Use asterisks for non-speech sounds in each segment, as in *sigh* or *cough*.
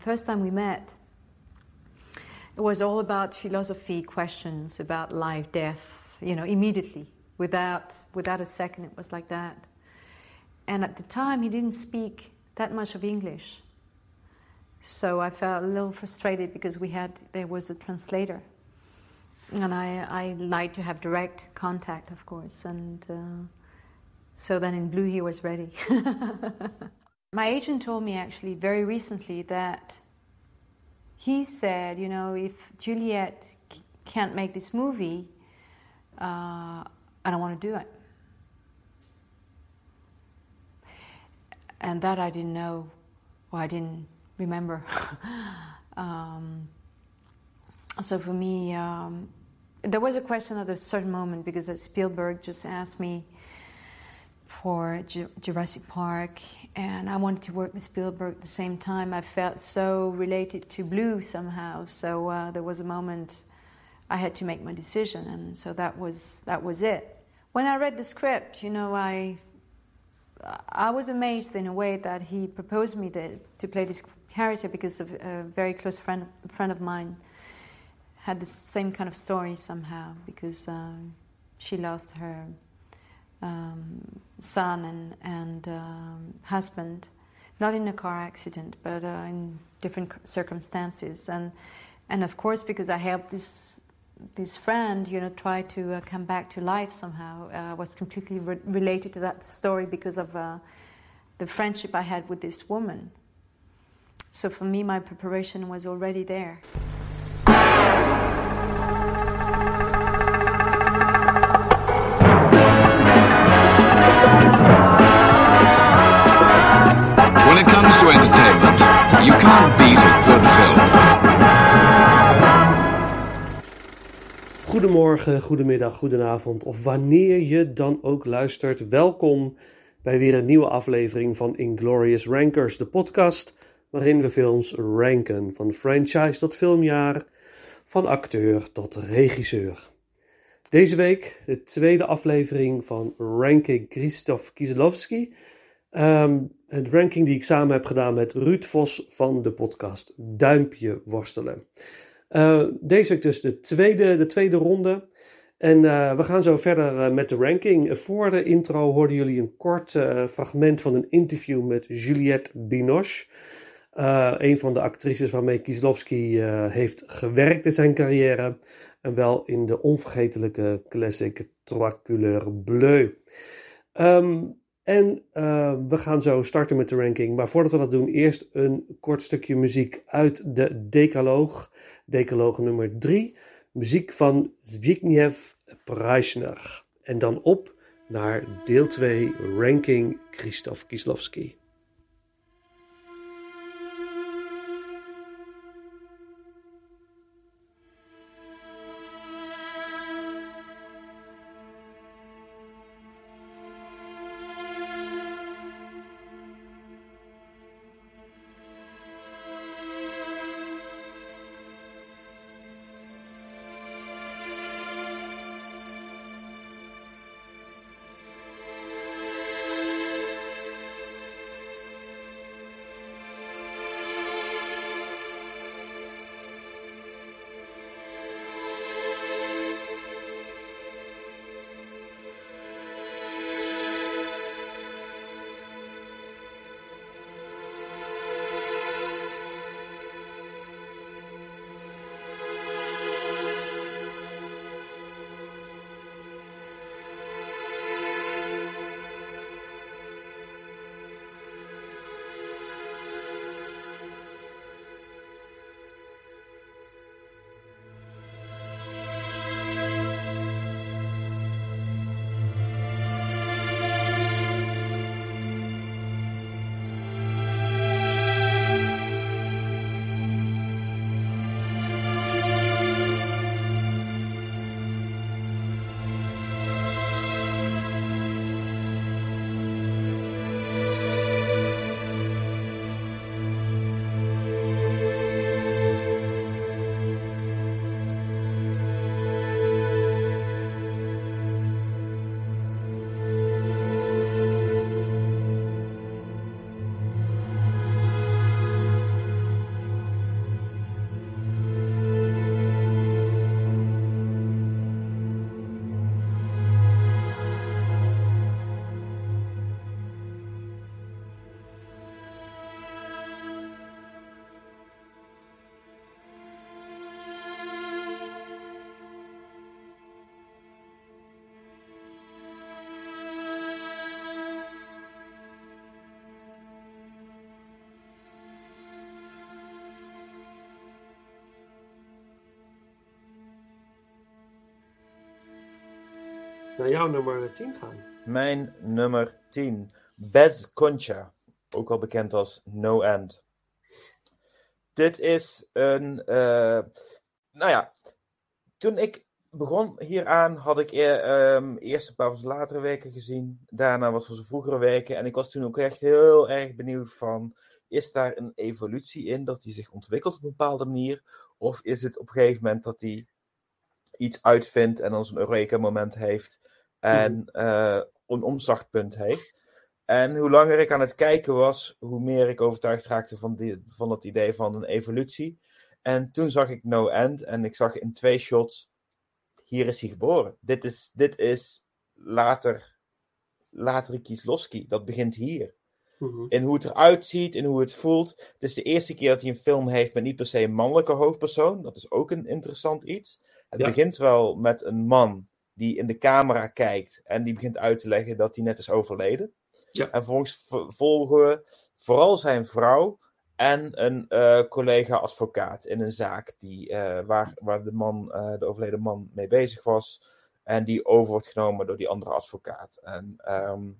First time we met, it was all about philosophy questions about life, death, you know, immediately, without, without a second, it was like that. And at the time, he didn't speak that much of English. So I felt a little frustrated because we had, there was a translator. And I, I like to have direct contact, of course. And uh, so then in blue, he was ready. *laughs* My agent told me actually very recently that he said, you know, if Juliet can't make this movie, uh, I don't want to do it. And that I didn't know, or I didn't remember. *laughs* um, so for me, um, there was a question at a certain moment because Spielberg just asked me for Jurassic Park, and I wanted to work with Spielberg at the same time. I felt so related to Blue somehow. So uh, there was a moment I had to make my decision, and so that was that was it. When I read the script, you know, I I was amazed in a way that he proposed me the, to play this character because of a very close friend friend of mine had the same kind of story somehow because uh, she lost her um, son and, and um, husband, not in a car accident, but uh, in different circumstances. And, and of course, because I helped this, this friend, you know, try to uh, come back to life somehow, uh, was completely re- related to that story because of uh, the friendship I had with this woman. So for me, my preparation was already there. It comes to entertainment, you can't beat a good film. Goedemorgen, goedemiddag, goedenavond of wanneer je dan ook luistert. Welkom bij weer een nieuwe aflevering van Inglorious Rankers, de podcast waarin we films ranken. Van franchise tot filmjaar, van acteur tot regisseur. Deze week de tweede aflevering van Ranking Krzysztof Kieselowski. Um, het ranking die ik samen heb gedaan met Ruud Vos van de podcast Duimpje Worstelen. Uh, deze week dus de tweede, de tweede ronde. En uh, we gaan zo verder uh, met de ranking. Voor de intro hoorden jullie een kort fragment van een interview met Juliette Binoche. een van de actrices waarmee Kieslowski heeft gewerkt in zijn carrière. En wel in de onvergetelijke classic Trois Couleurs Bleu. Um, en uh, we gaan zo starten met de ranking. Maar voordat we dat doen, eerst een kort stukje muziek uit de Decaloog. Decaloog nummer 3. Muziek van Zbigniew Preisner. En dan op naar deel 2, ranking Christoph Kieslowski. Naar jouw nummer 10 gaan. Mijn nummer 10. Bez Concha. Ook wel bekend als No End. Dit is een. eh, nou ja, toen ik begon hieraan had ik eer, ehm, eerst een paar van zijn latere weken gezien. Daarna wat van zijn vroegere weken. En ik was toen ook echt heel erg benieuwd van... Is daar een evolutie in dat hij zich ontwikkelt op een bepaalde manier? Of is het op een gegeven moment dat hij iets uitvindt en dan zo'n Eureka-moment heeft en eh, een omslagpunt heeft? En hoe langer ik aan het kijken was, hoe meer ik overtuigd raakte van, die, van het idee van een evolutie. En toen zag ik No End en ik zag in twee shots, hier is hij geboren. Dit is, dit is later, later Kieslowski. Dat begint hier. Mhm. In hoe het eruit ziet, in hoe het voelt. Het is de eerste keer dat hij een film heeft met niet per se een mannelijke hoofdpersoon. Dat is ook een interessant iets. Het Ja. begint wel met een man die in de camera kijkt en die begint uit te leggen dat hij net is overleden. Ja. En vervolgens v- volgen we vooral zijn vrouw en een eh, collega-advocaat in een zaak die, eh, waar, waar de, man, eh, de overleden man mee bezig was. En die over wordt genomen door die andere advocaat. En ehm,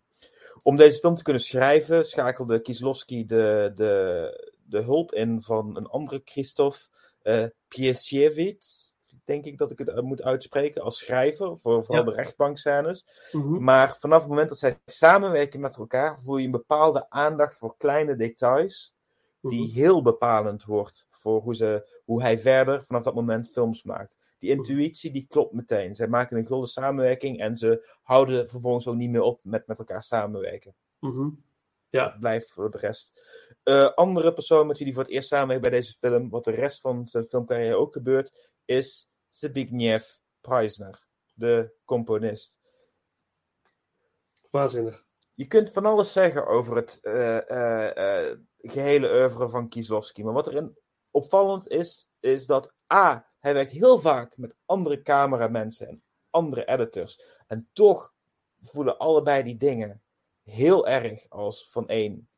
om deze film te kunnen schrijven, schakelde Kieslowski de, de, de hulp in van een andere Christophe uh, Piesiewicz. Denk ik dat ik het eh, moet uitspreken als schrijver voor vooral Ja. de rechtbankscènes. Mhm. Maar vanaf het moment dat zij samenwerken met elkaar, voel je een bepaalde aandacht voor kleine details. Die Mhm. heel bepalend wordt voor hoe, ze, hoe hij verder vanaf dat moment films maakt. Die Mhm. intuïtie die klopt meteen. Zij maken een gulden samenwerking en ze houden vervolgens ook niet meer op met met elkaar samenwerken. Mhm. Het blijft voor de rest. Eh, andere persoon met wie hij voor het eerst samenwerkt bij deze film, wat de rest van zijn filmcarrière ook gebeurt, is Zbigniew Preisner, de componist. Waanzinnig. Je kunt van alles zeggen over het eh, eh, eh, gehele oeuvre van Kieslowski. Maar wat erin opvallend is, is dat A. Hij werkt heel vaak met andere cameramensen en andere editors. En toch voelen allebei die dingen heel erg als van één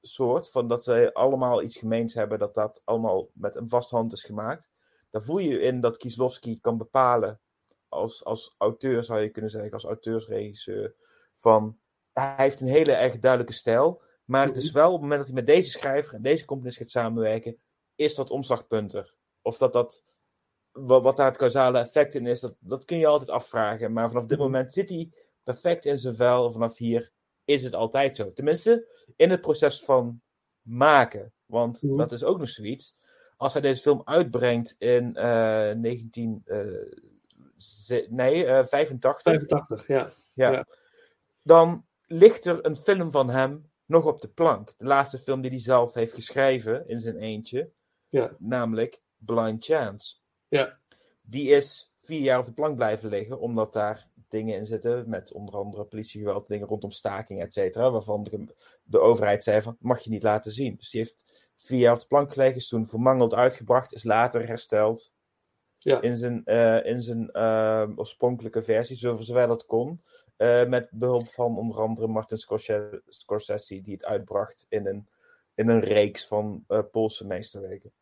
soort. Van dat ze allemaal iets gemeens hebben, dat dat allemaal met een vaste hand is gemaakt. Daar voel je in dat Kieslowski kan bepalen, als, als auteur zou je kunnen zeggen, als auteursregisseur, van hij heeft een hele erg duidelijke stijl. Maar het is wel op het moment dat hij met deze schrijver en deze componist gaat samenwerken, is dat omslagpunter. Of dat dat, wat, daar het causale effect in is, dat, dat kun je altijd afvragen. Maar vanaf dit moment zit hij perfect in zijn vel. Vanaf hier is het altijd zo. Tenminste, in het proces van maken. Want Mhm. dat is ook nog zoiets. Als hij deze film uitbrengt in eh 19... eh, ze- nee, eh 85 85, ja. ja. Ja. Dan ligt er een film van hem nog op de plank. De laatste film die hij zelf heeft geschreven in zijn eentje. Ja. Namelijk Blind Chance. Ja. Die is vier jaar op de plank blijven liggen, omdat daar dingen in zitten, met onder andere politiegeweld, dingen rondom staking, et cetera, waarvan de, de overheid zei van, mag je niet laten zien. Dus die heeft vier jaar op de plank gelegen, is toen vermangeld uitgebracht, is later hersteld Ja. in zijn, eh, in zijn eh, oorspronkelijke versie, zover dat kon. Eh, met behulp van onder andere Martin Scorsese, Scorsese die het uitbracht in een, in een reeks van Poolse meesterwerken.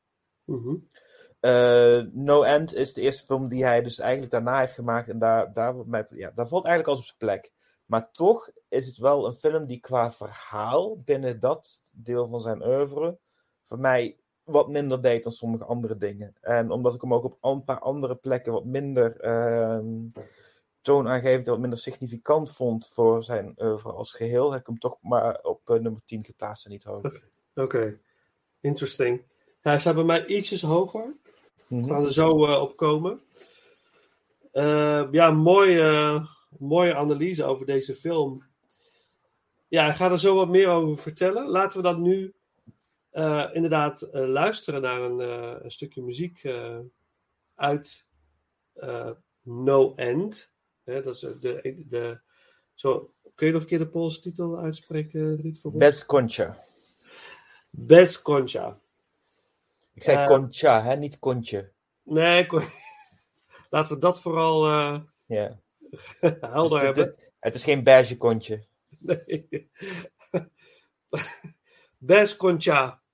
Mhm. No End is de eerste film die hij dus eigenlijk daarna heeft gemaakt. En daar, daar, ja, daar valt eigenlijk alles op zijn plek. Maar toch is het wel een film die qua verhaal binnen dat deel van zijn oeuvre voor mij wat minder deed dan sommige andere dingen. En omdat ik hem ook op een paar andere plekken wat minder ehm toonaangevend en wat minder significant vond voor zijn oeuvre als geheel, heb ik hem toch maar op eh, nummer 10 geplaatst en niet hoger. Oké, interesting. Ja, hij staat bij mij ietsjes hoger. Mhm. We gaan er zo eh, op komen. Eh, ja, mooie, mooie analyse over deze film. Ja, ik ga er zo wat meer over vertellen. Laten we dan nu eh, inderdaad eh, luisteren naar een, eh, een stukje muziek uit No End. Hè, dat is de, de, zo, kun je nog een keer de Poolse titel uitspreken, Riet? Voor? Bez Concha. Bez Concha. Ik zei Concha, hè, niet Kontje. Nee, *laughs* laten we dat vooral Ja. *laughs* helder Dus hebben. het, het is geen beige kontje. *laughs* Nee. Bez Concha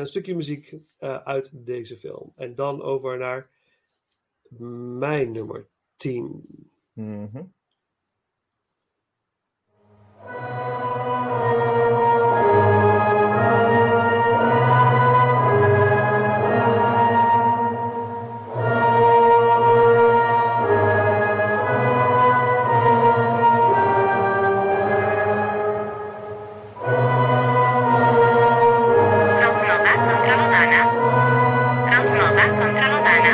een stukje muziek eh, uit deze film. En dan over naar mijn nummer 10. Mm. banana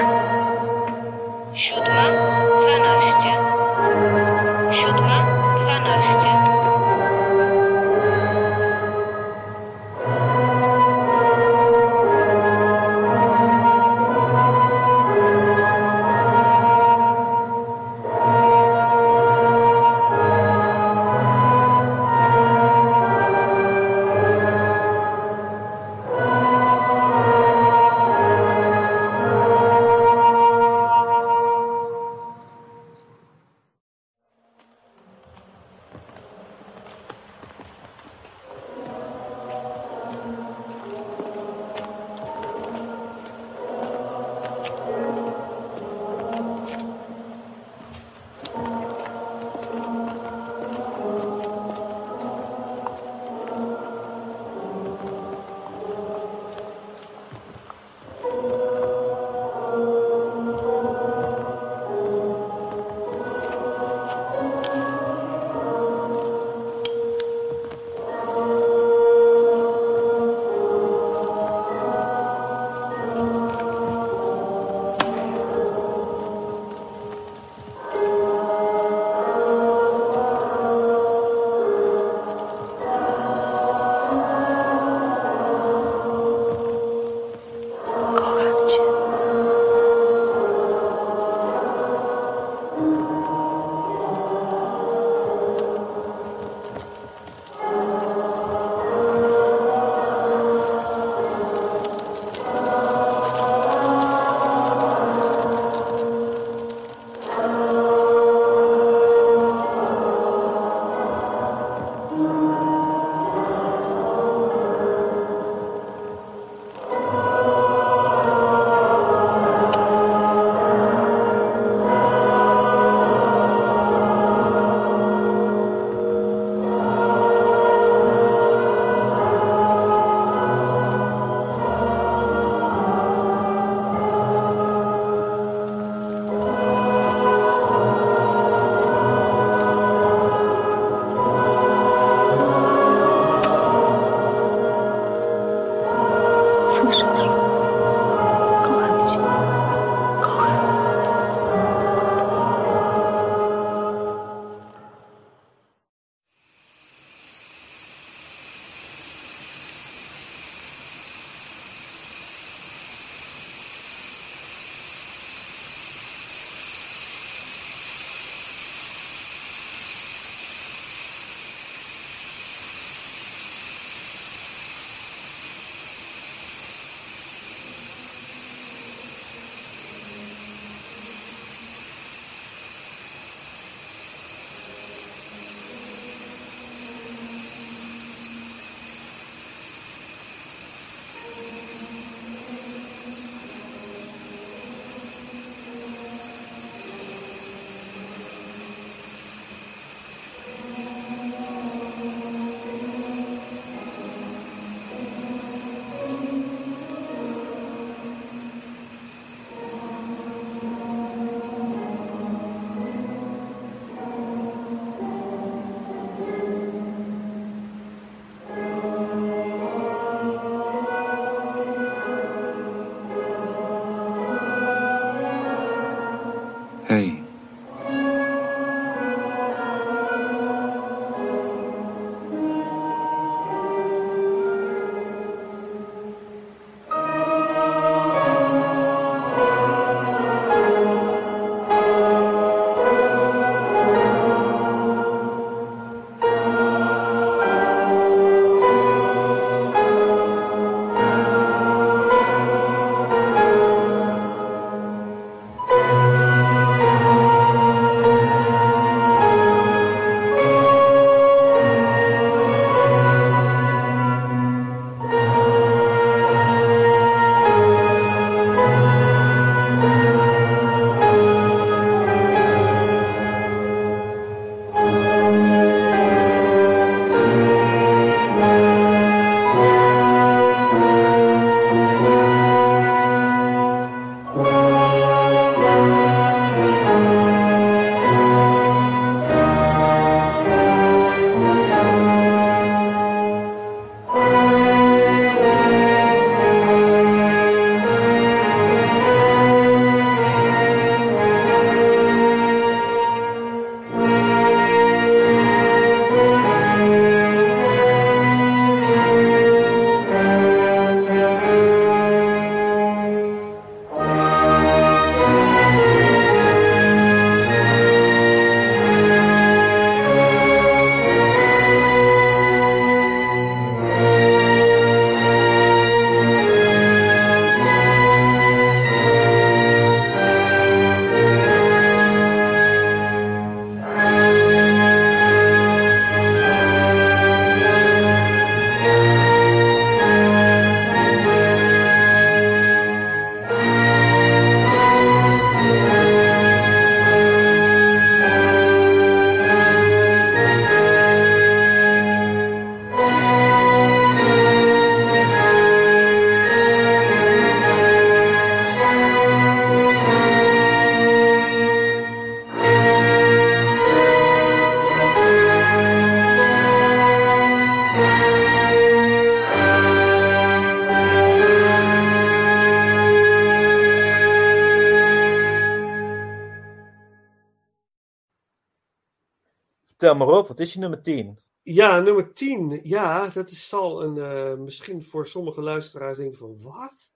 wat is je nummer 10? Ja, nummer 10. Ja, dat is, zal een, eh, misschien voor sommige luisteraars denken van, wat?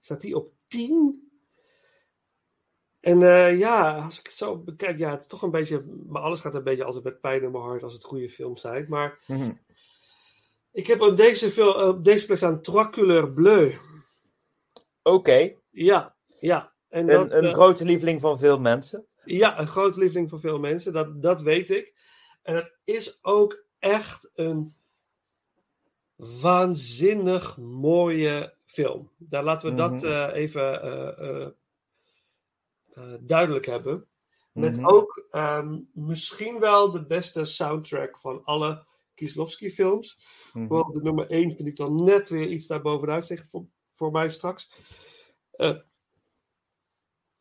Staat die op 10? En eh, ja, als ik het zo bekijk, ja, het is toch een beetje, maar alles gaat een beetje altijd met pijn in mijn hart als het goede films zijn. Maar Mhm. ik heb op deze, fil- op deze plek staan Trois Couleurs Bleu. Oké, Ja, ja. En dat, een, een eh, grote lieveling van veel mensen. Ja, een grote lieveling van veel mensen, dat, dat weet ik. En het is ook echt een waanzinnig mooie film. Daar laten we dat Mhm. eh, even eh, eh, duidelijk hebben. Met Mhm. ook ehm, misschien wel de beste soundtrack van alle Kieslowski-films. Mhm. Wel, de nummer 1 vind ik dan net weer iets daarbovenuit steken voor, voor mij straks.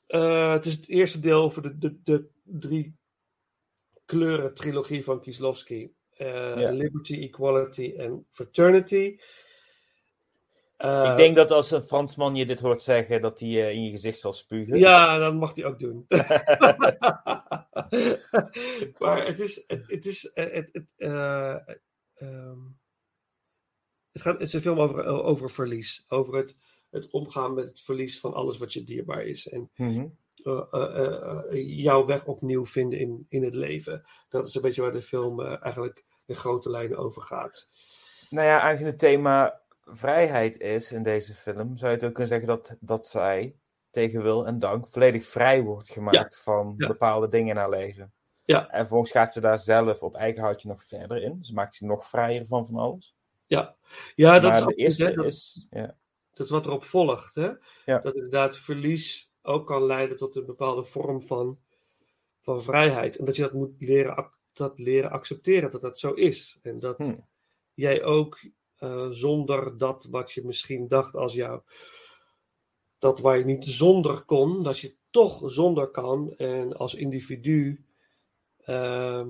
Het is het eerste deel over de, de, de drie kleuren trilogie van Kieslowski. Eh, Ja. Liberty, Equality en Fraternity. Eh, ik denk dat als een Fransman je dit hoort zeggen, dat hij eh, in je gezicht zal spugen. Ja, dat mag hij ook doen. *laughs* maar het is. Het, het is. eh, Het, het, eh, ehm, het, gaat, het is een film over, over verlies. Over het, het omgaan met het verlies van alles wat je dierbaar is. En Mhm. eh, eh, eh, jouw weg opnieuw vinden in, in het leven. Dat is een beetje waar de film eh, eigenlijk in grote lijnen over gaat. Nou ja, aangezien het thema vrijheid is in deze film, zou je het ook kunnen zeggen dat, dat zij tegen wil en dank volledig vrij wordt gemaakt van Ja. bepaalde dingen in haar leven. Ja. En vervolgens gaat ze daar zelf op eigen houtje nog verder in. Ze maakt zich nog vrijer van van alles. Ja, ja dat, maar is de eerste hè, dat- is... Ja. Dat is wat erop volgt. Hè? Ja. Dat inderdaad verlies ook kan leiden tot een bepaalde vorm van, van vrijheid. En dat je dat moet leren, dat leren accepteren, dat dat zo is. En dat Hm. jij ook eh, zonder dat wat je misschien dacht als jou, dat waar je niet zonder kon, dat je toch zonder kan en als individu ehm,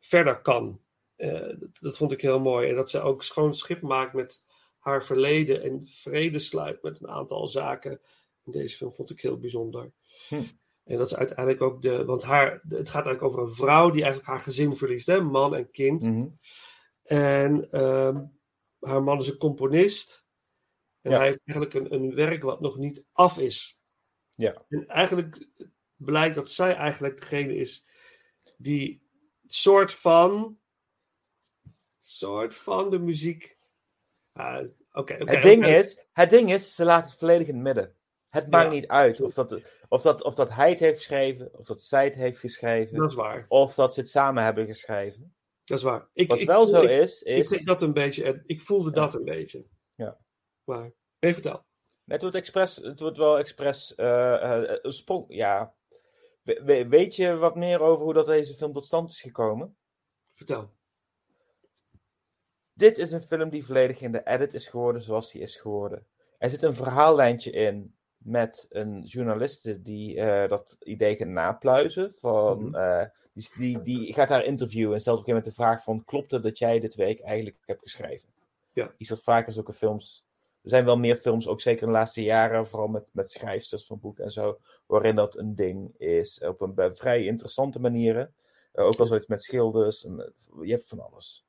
verder kan. Eh, dat, dat vond ik heel mooi. En dat ze ook schoon schip maakt met haar verleden en vrede sluit met een aantal zaken. In deze film vond ik heel bijzonder. Hm. En dat is uiteindelijk ook de. Want haar, het gaat eigenlijk over een vrouw die eigenlijk haar gezin verliest, hè? man en kind. Mhm. En ehm, haar man is een componist. En Ja. hij heeft eigenlijk een, een werk wat nog niet af is. Ja. En eigenlijk blijkt dat zij eigenlijk degene is die soort van. soort van de muziek. Oké, oké. het, ding is, het ding is, ze laat het volledig in het midden. Het maakt Ja. niet uit of dat, of, dat, of dat hij het heeft geschreven, of dat zij het heeft geschreven, Dat is waar. of dat ze het samen hebben geschreven. Dat is waar. Ik, Wat ik, wel zo ik, is, Ik, is... kreeg dat een beetje. Ik voelde dat een beetje. Ja. Maar, even vertel. Het wordt, expres, het wordt wel expres een sprong. Ja. We- we- weet je wat meer over hoe dat deze film tot stand is gekomen? Vertel. Dit is een film die volledig in de edit is geworden zoals die is geworden. Er zit een verhaallijntje in met een journaliste die eh, dat idee gaat napluizen. Van, Mhm. eh, die, die, die gaat haar interviewen en stelt op een gegeven moment de vraag van... Klopt het dat jij dit werk eigenlijk hebt geschreven? Ja. Iets wat vaker zulke films... Er zijn wel meer films, ook zeker in de laatste jaren, vooral met, met schrijfsters van boeken en zo, waarin dat een ding is. Op een bij vrij interessante manieren. Eh, ook wel zoiets met schilders. En, je hebt van alles.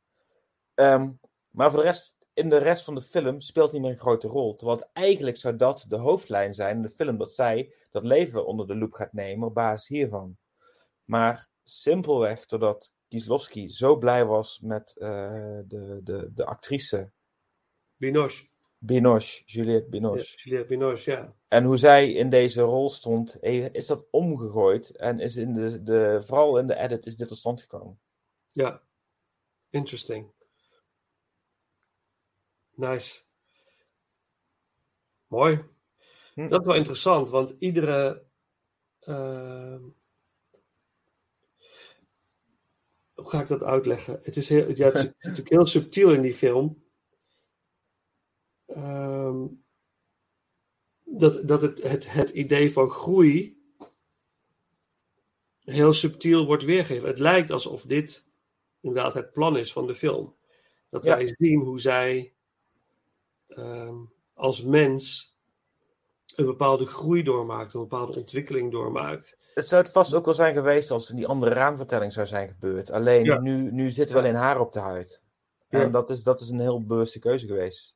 Ehm, maar voor de rest, in de rest van de film speelt niet meer een grote rol. Terwijl het eigenlijk zou dat de hoofdlijn zijn in de film. Dat zij dat leven onder de loep gaat nemen op basis hiervan. Maar simpelweg doordat Kieslowski zo blij was met eh, de, de, de actrice Binoche. Binoche, Juliette Ja, Binoche. Juliette Binoche, ja. En hoe zij in deze rol stond, eh, is dat omgegooid. En is in de, de, vooral in de edit is dit tot stand gekomen. Ja. Interesting. Nice. Mooi. Hm. Dat is wel interessant, want iedere. ehm, hoe ga ik dat uitleggen? Het is, heel, ja, *laughs* het is natuurlijk heel subtiel in die film. Ehm, dat dat het, het, het idee van groei heel subtiel wordt weergegeven. Het lijkt alsof dit inderdaad het plan is van de film. Dat Ja. wij zien hoe zij ehm, als mens een bepaalde groei doormaakt, een bepaalde ontwikkeling doormaakt. Het zou het vast ook wel zijn geweest als in die andere raamvertelling zou zijn gebeurd. Alleen Ja. nu, nu zit wel in haar op de huid. Ja. En dat is, dat is een heel bewuste keuze geweest.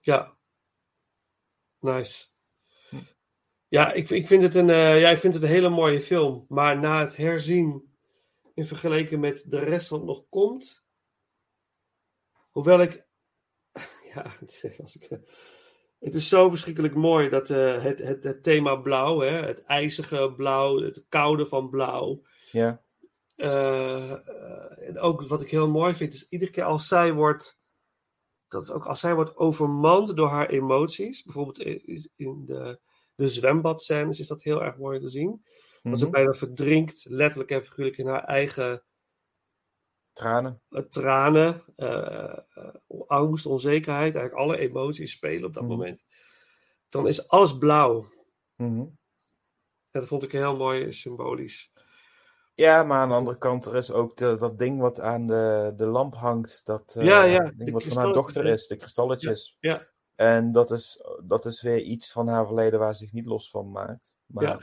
Ja. Nice. Ja, ik, ik, vind het een, eh, ja, ik vind het een hele mooie film. Maar na het herzien, in vergelijking met de rest wat nog komt. Hoewel ik. *laughs* Ja, het is, als ik, eh, het is zo verschrikkelijk mooi dat eh, het, het, het thema blauw, hè, het ijzige blauw, het koude van blauw. Ja. Eh, en ook wat ik heel mooi vind, is iedere keer als zij wordt. Dat is ook als zij wordt overmand door haar emoties. Bijvoorbeeld in de, de zwembadscènes is dat heel erg mooi te zien. Dat ze Mhm. bijna verdrinkt, letterlijk en figuurlijk, in haar eigen Tranen. eh, tranen, eh, eh, angst, onzekerheid. Eigenlijk alle emoties spelen op dat Mhm. moment. Dan is alles blauw. Mhm. Dat vond ik heel mooi symbolisch. Ja, maar aan de andere kant, er is ook de, dat ding wat aan de, de lamp hangt. Dat Ja, ja, ding wat van haar dochter is, de kristalletjes. Ja. En dat is, dat is weer iets van haar verleden waar ze zich niet los van maakt. Maar Ja.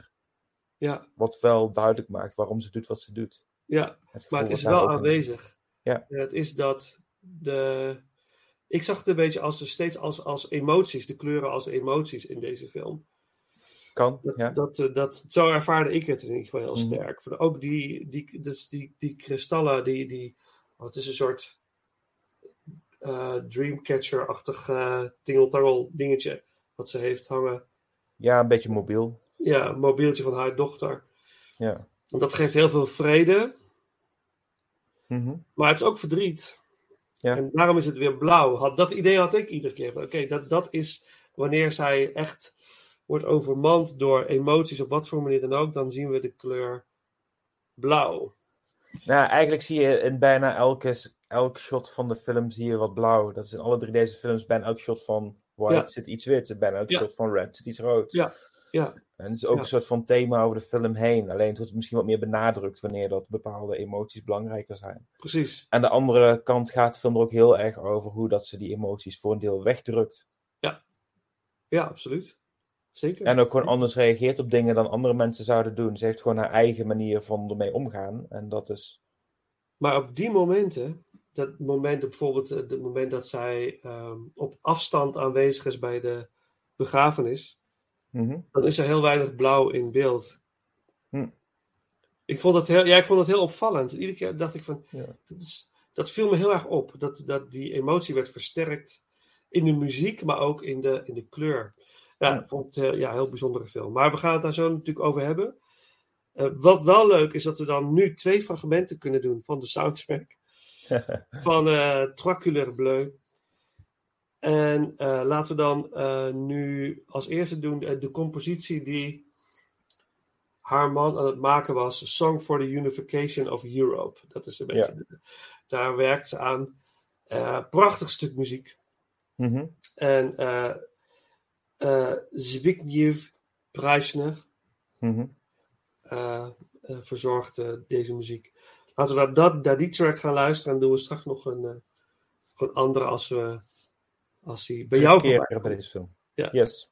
Ja, wat wel duidelijk maakt waarom ze doet wat ze doet. Ja. Het Maar het is wat wel aanwezig. Ja. Het is dat de. Ik zag het een beetje als, dus steeds als, als emoties, de kleuren als emoties in deze film. Kan, Dat, ja. dat, eh, dat, zo ervaarde ik het in ieder geval heel Mhm. sterk. Van Ook die, die, dus die, die kristallen, die, die, het is een soort eh, Dreamcatcher-achtig eh tingeltangel dingetje wat ze heeft hangen. Ja, een beetje mobiel. Ja, een mobieltje van haar dochter. Ja. Dat geeft heel veel vrede, Mhm. maar het is ook verdriet. Ja. En daarom is het weer blauw. Had, dat idee had ik iedere keer. Oké, dat, dat is wanneer zij echt wordt overmand door emoties, op wat voor manier dan ook, dan zien we de kleur blauw. Nou, eigenlijk zie je in bijna elke, elk shot van de film zie je wat blauw. Dat is in alle drie deze films. Bijna elk shot van white Ja. zit iets wit. Bijna elk Ja. shot van red zit iets rood. Ja, ja. En het is ook Ja. een soort van thema over de film heen. Alleen het wordt misschien wat meer benadrukt wanneer dat bepaalde emoties belangrijker zijn. Precies. Aan de andere kant gaat de film er ook heel erg over hoe dat ze die emoties voor een deel wegdrukt. Ja, absoluut. Zeker. En ook gewoon anders reageert op dingen dan andere mensen zouden doen. Ze heeft gewoon haar eigen manier van ermee omgaan. En dat is. Maar op die momenten, dat moment, bijvoorbeeld eh, het moment dat zij ehm, op afstand aanwezig is bij de begrafenis, Mhm. dan is er heel weinig blauw in beeld. Hm. Ik, vond dat heel, ja, ik vond dat heel opvallend. Iedere keer dacht ik van, Ja. dat, is, dat viel me heel erg op. Dat, dat die emotie werd versterkt in de muziek, maar ook in de, in de kleur. Ja, Ja. ik vond het eh, ja, een heel bijzondere film. Maar we gaan het daar zo natuurlijk over hebben. Eh, wat wel leuk is dat we dan nu twee fragmenten kunnen doen van de soundtrack *laughs* van eh Trois Couleurs Bleu. En eh, laten we dan eh, nu als eerste doen de, de compositie die haar man aan het maken was. Song for the Unification of Europe. Dat is een beetje, daar werkt ze aan. Eh, prachtig stuk muziek. Mhm. En eh eh Zbigniew Preisner eh, eh, verzorgt eh, deze muziek. Laten we naar, dat, naar die track gaan luisteren en doen we straks nog een, eh, nog een andere als, we, als die bij jou komt. Ja. Yes.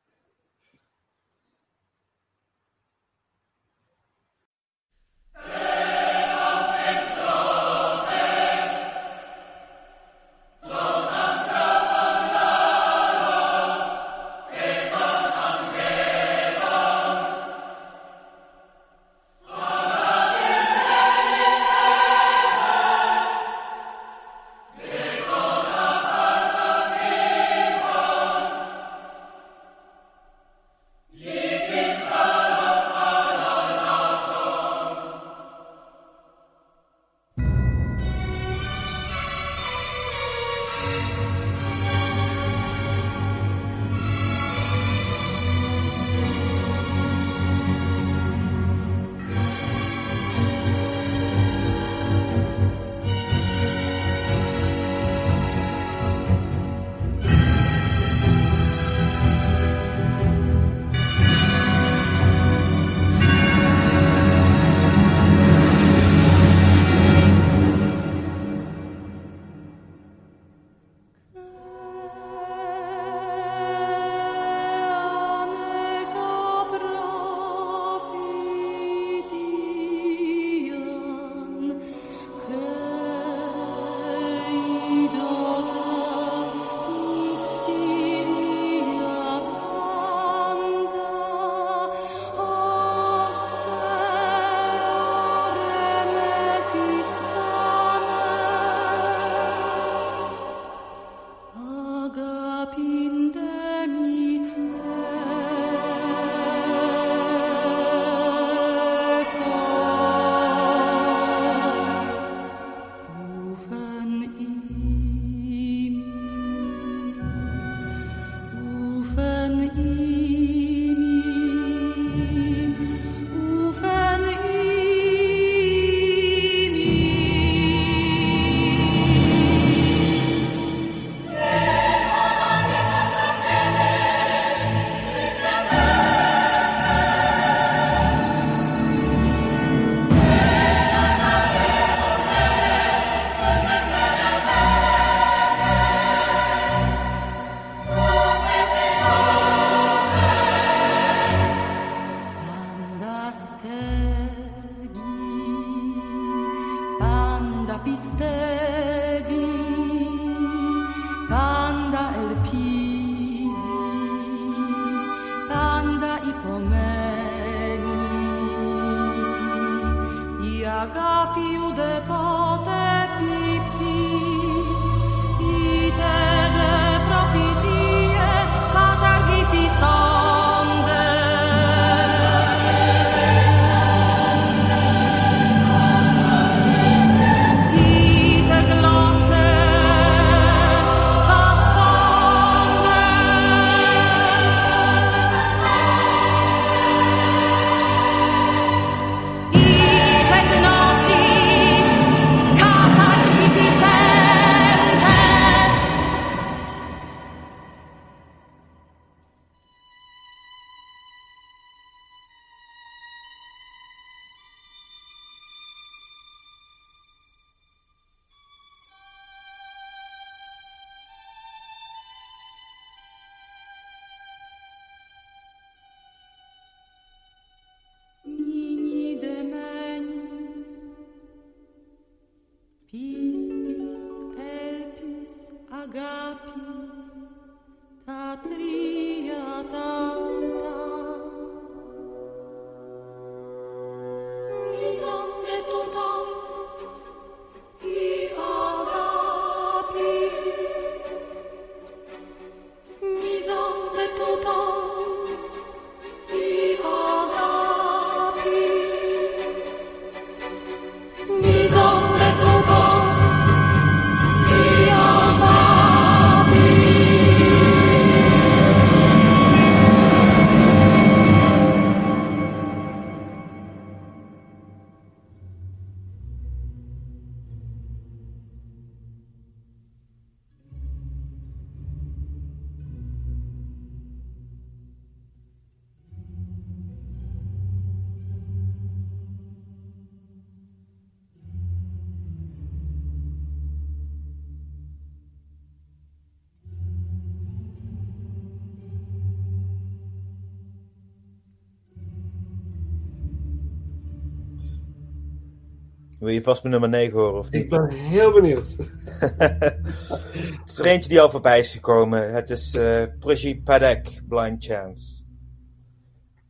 Wil je vast mijn nummer 9 horen of Ik niet? ben heel benieuwd. *laughs* Het is er eentje die al voorbij is gekomen. Het is eh Prajit Padek, Blind Chance.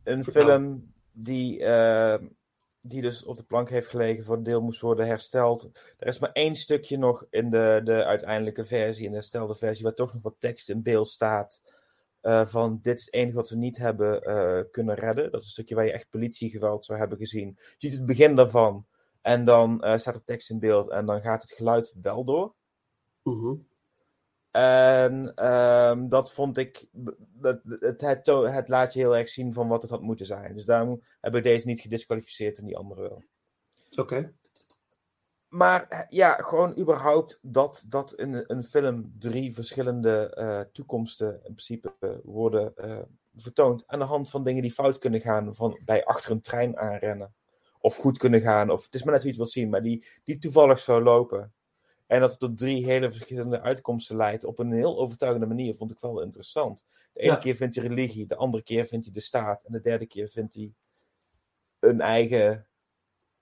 Een film die, eh, die dus op de plank heeft gelegen, voor een deel moest worden hersteld. Er is maar één stukje nog in de, de uiteindelijke versie, in de herstelde versie, waar toch nog wat tekst in beeld staat. eh, van dit is het enige wat we niet hebben eh, kunnen redden. Dat is een stukje waar je echt politiegeweld zou hebben gezien. Je ziet het begin daarvan. En dan eh, staat er tekst in beeld en dan gaat het geluid wel door. Mhm. En ehm, dat vond ik, dat, het, het, laat je heel erg zien van wat het had moeten zijn. Dus daarom heb ik deze niet gedisqualificeerd en die andere wel. Oké. Maar eh, ja, gewoon überhaupt dat, dat in een film drie verschillende eh, toekomsten in principe worden vertoond. Aan de hand van dingen die fout kunnen gaan, van bij achter een trein aanrennen. Of goed kunnen gaan, of het is maar net wie het wil zien, maar die, die toevallig zou lopen. En dat het tot drie hele verschillende uitkomsten leidt op een heel overtuigende manier, vond ik wel interessant. De ene Ja. keer vindt hij religie, de andere keer vindt hij de staat, en de derde keer vindt hij een eigen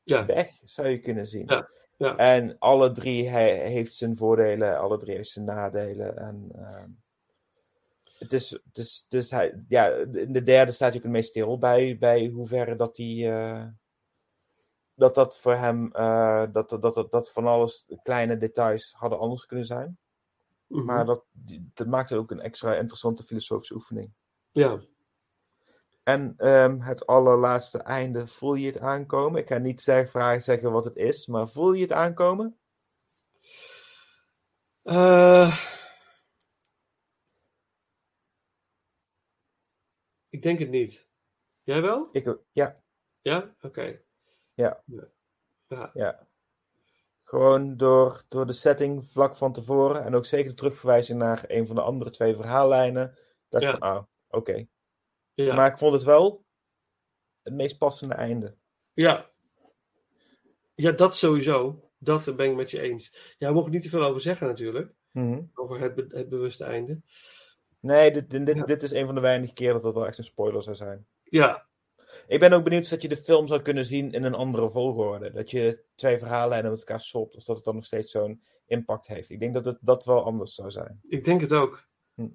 Ja. weg, zou je kunnen zien. Ja, ja. En alle drie he- heeft zijn voordelen, alle drie heeft zijn nadelen. En, ehm, het is, het is, het is hij, ja, in de derde staat hij ook het meest stil bij, bij hoeverre dat hij. eh, dat dat voor hem, eh, dat, dat, dat, dat van alles kleine details hadden anders kunnen zijn. Mhm. Maar dat, dat maakt het ook een extra interessante filosofische oefening. Ja. En ehm, het allerlaatste einde, voel je het aankomen? Ik ga niet zeggen, vragen zeggen wat het is, maar voel je het aankomen? Eh, ik denk het niet. Jij wel? Ik, ja, Ja? Oké. Ja. Ja. ja. Gewoon door, door de setting vlak van tevoren en ook zeker de terugverwijzing naar een van de andere twee verhaallijnen. Dat Ja. van, ah, oké. Ja. Maar ik vond het wel het meest passende einde. Ja. Ja, dat sowieso. Dat ben ik met je eens. Ja, we mogen niet te veel over zeggen natuurlijk. Over het, be- het bewuste einde. Nee, dit, dit, dit- Ja. dit is een van de weinige keren dat dat wel echt een spoiler zou zijn. Ja, Ik ben ook benieuwd of dat je de film zou kunnen zien in een andere volgorde. Dat je twee verhaallijnen met elkaar swapt, of dat het dan nog steeds zo'n impact heeft. Ik denk dat het dat wel anders zou zijn. ik denk het ook. Hm.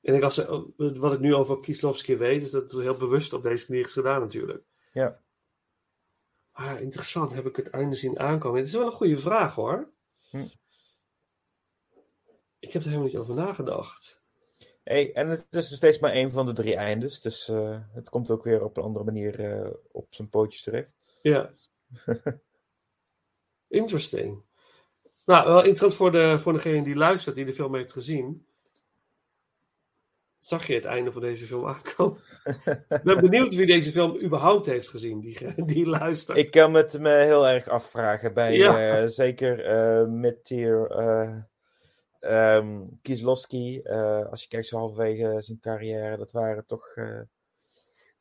En ik als, wat ik nu over Kieslowski weet, is dat het heel bewust op deze manier is gedaan natuurlijk. Ja. Ah, interessant. Heb ik het einde zien aankomen? Het is wel een goede vraag hoor. Hm. Ik heb er helemaal niet over nagedacht. Hey, en het is nog steeds maar één van de drie eindes. Dus eh, het komt ook weer op een andere manier eh, op zijn pootjes terecht. Ja. *laughs* Interesting. Nou, wel interessant voor, de, voor degene die luistert, die de film heeft gezien. Zag je het einde van deze film aankomen? Ik ben benieuwd wie deze film überhaupt heeft gezien, die, *laughs* die luistert. Ik kan het me heel erg afvragen bij Ja. eh, zeker eh mid-tier Kieslowski. eh, als je kijkt zo halverwege zijn carrière, dat waren toch... eh,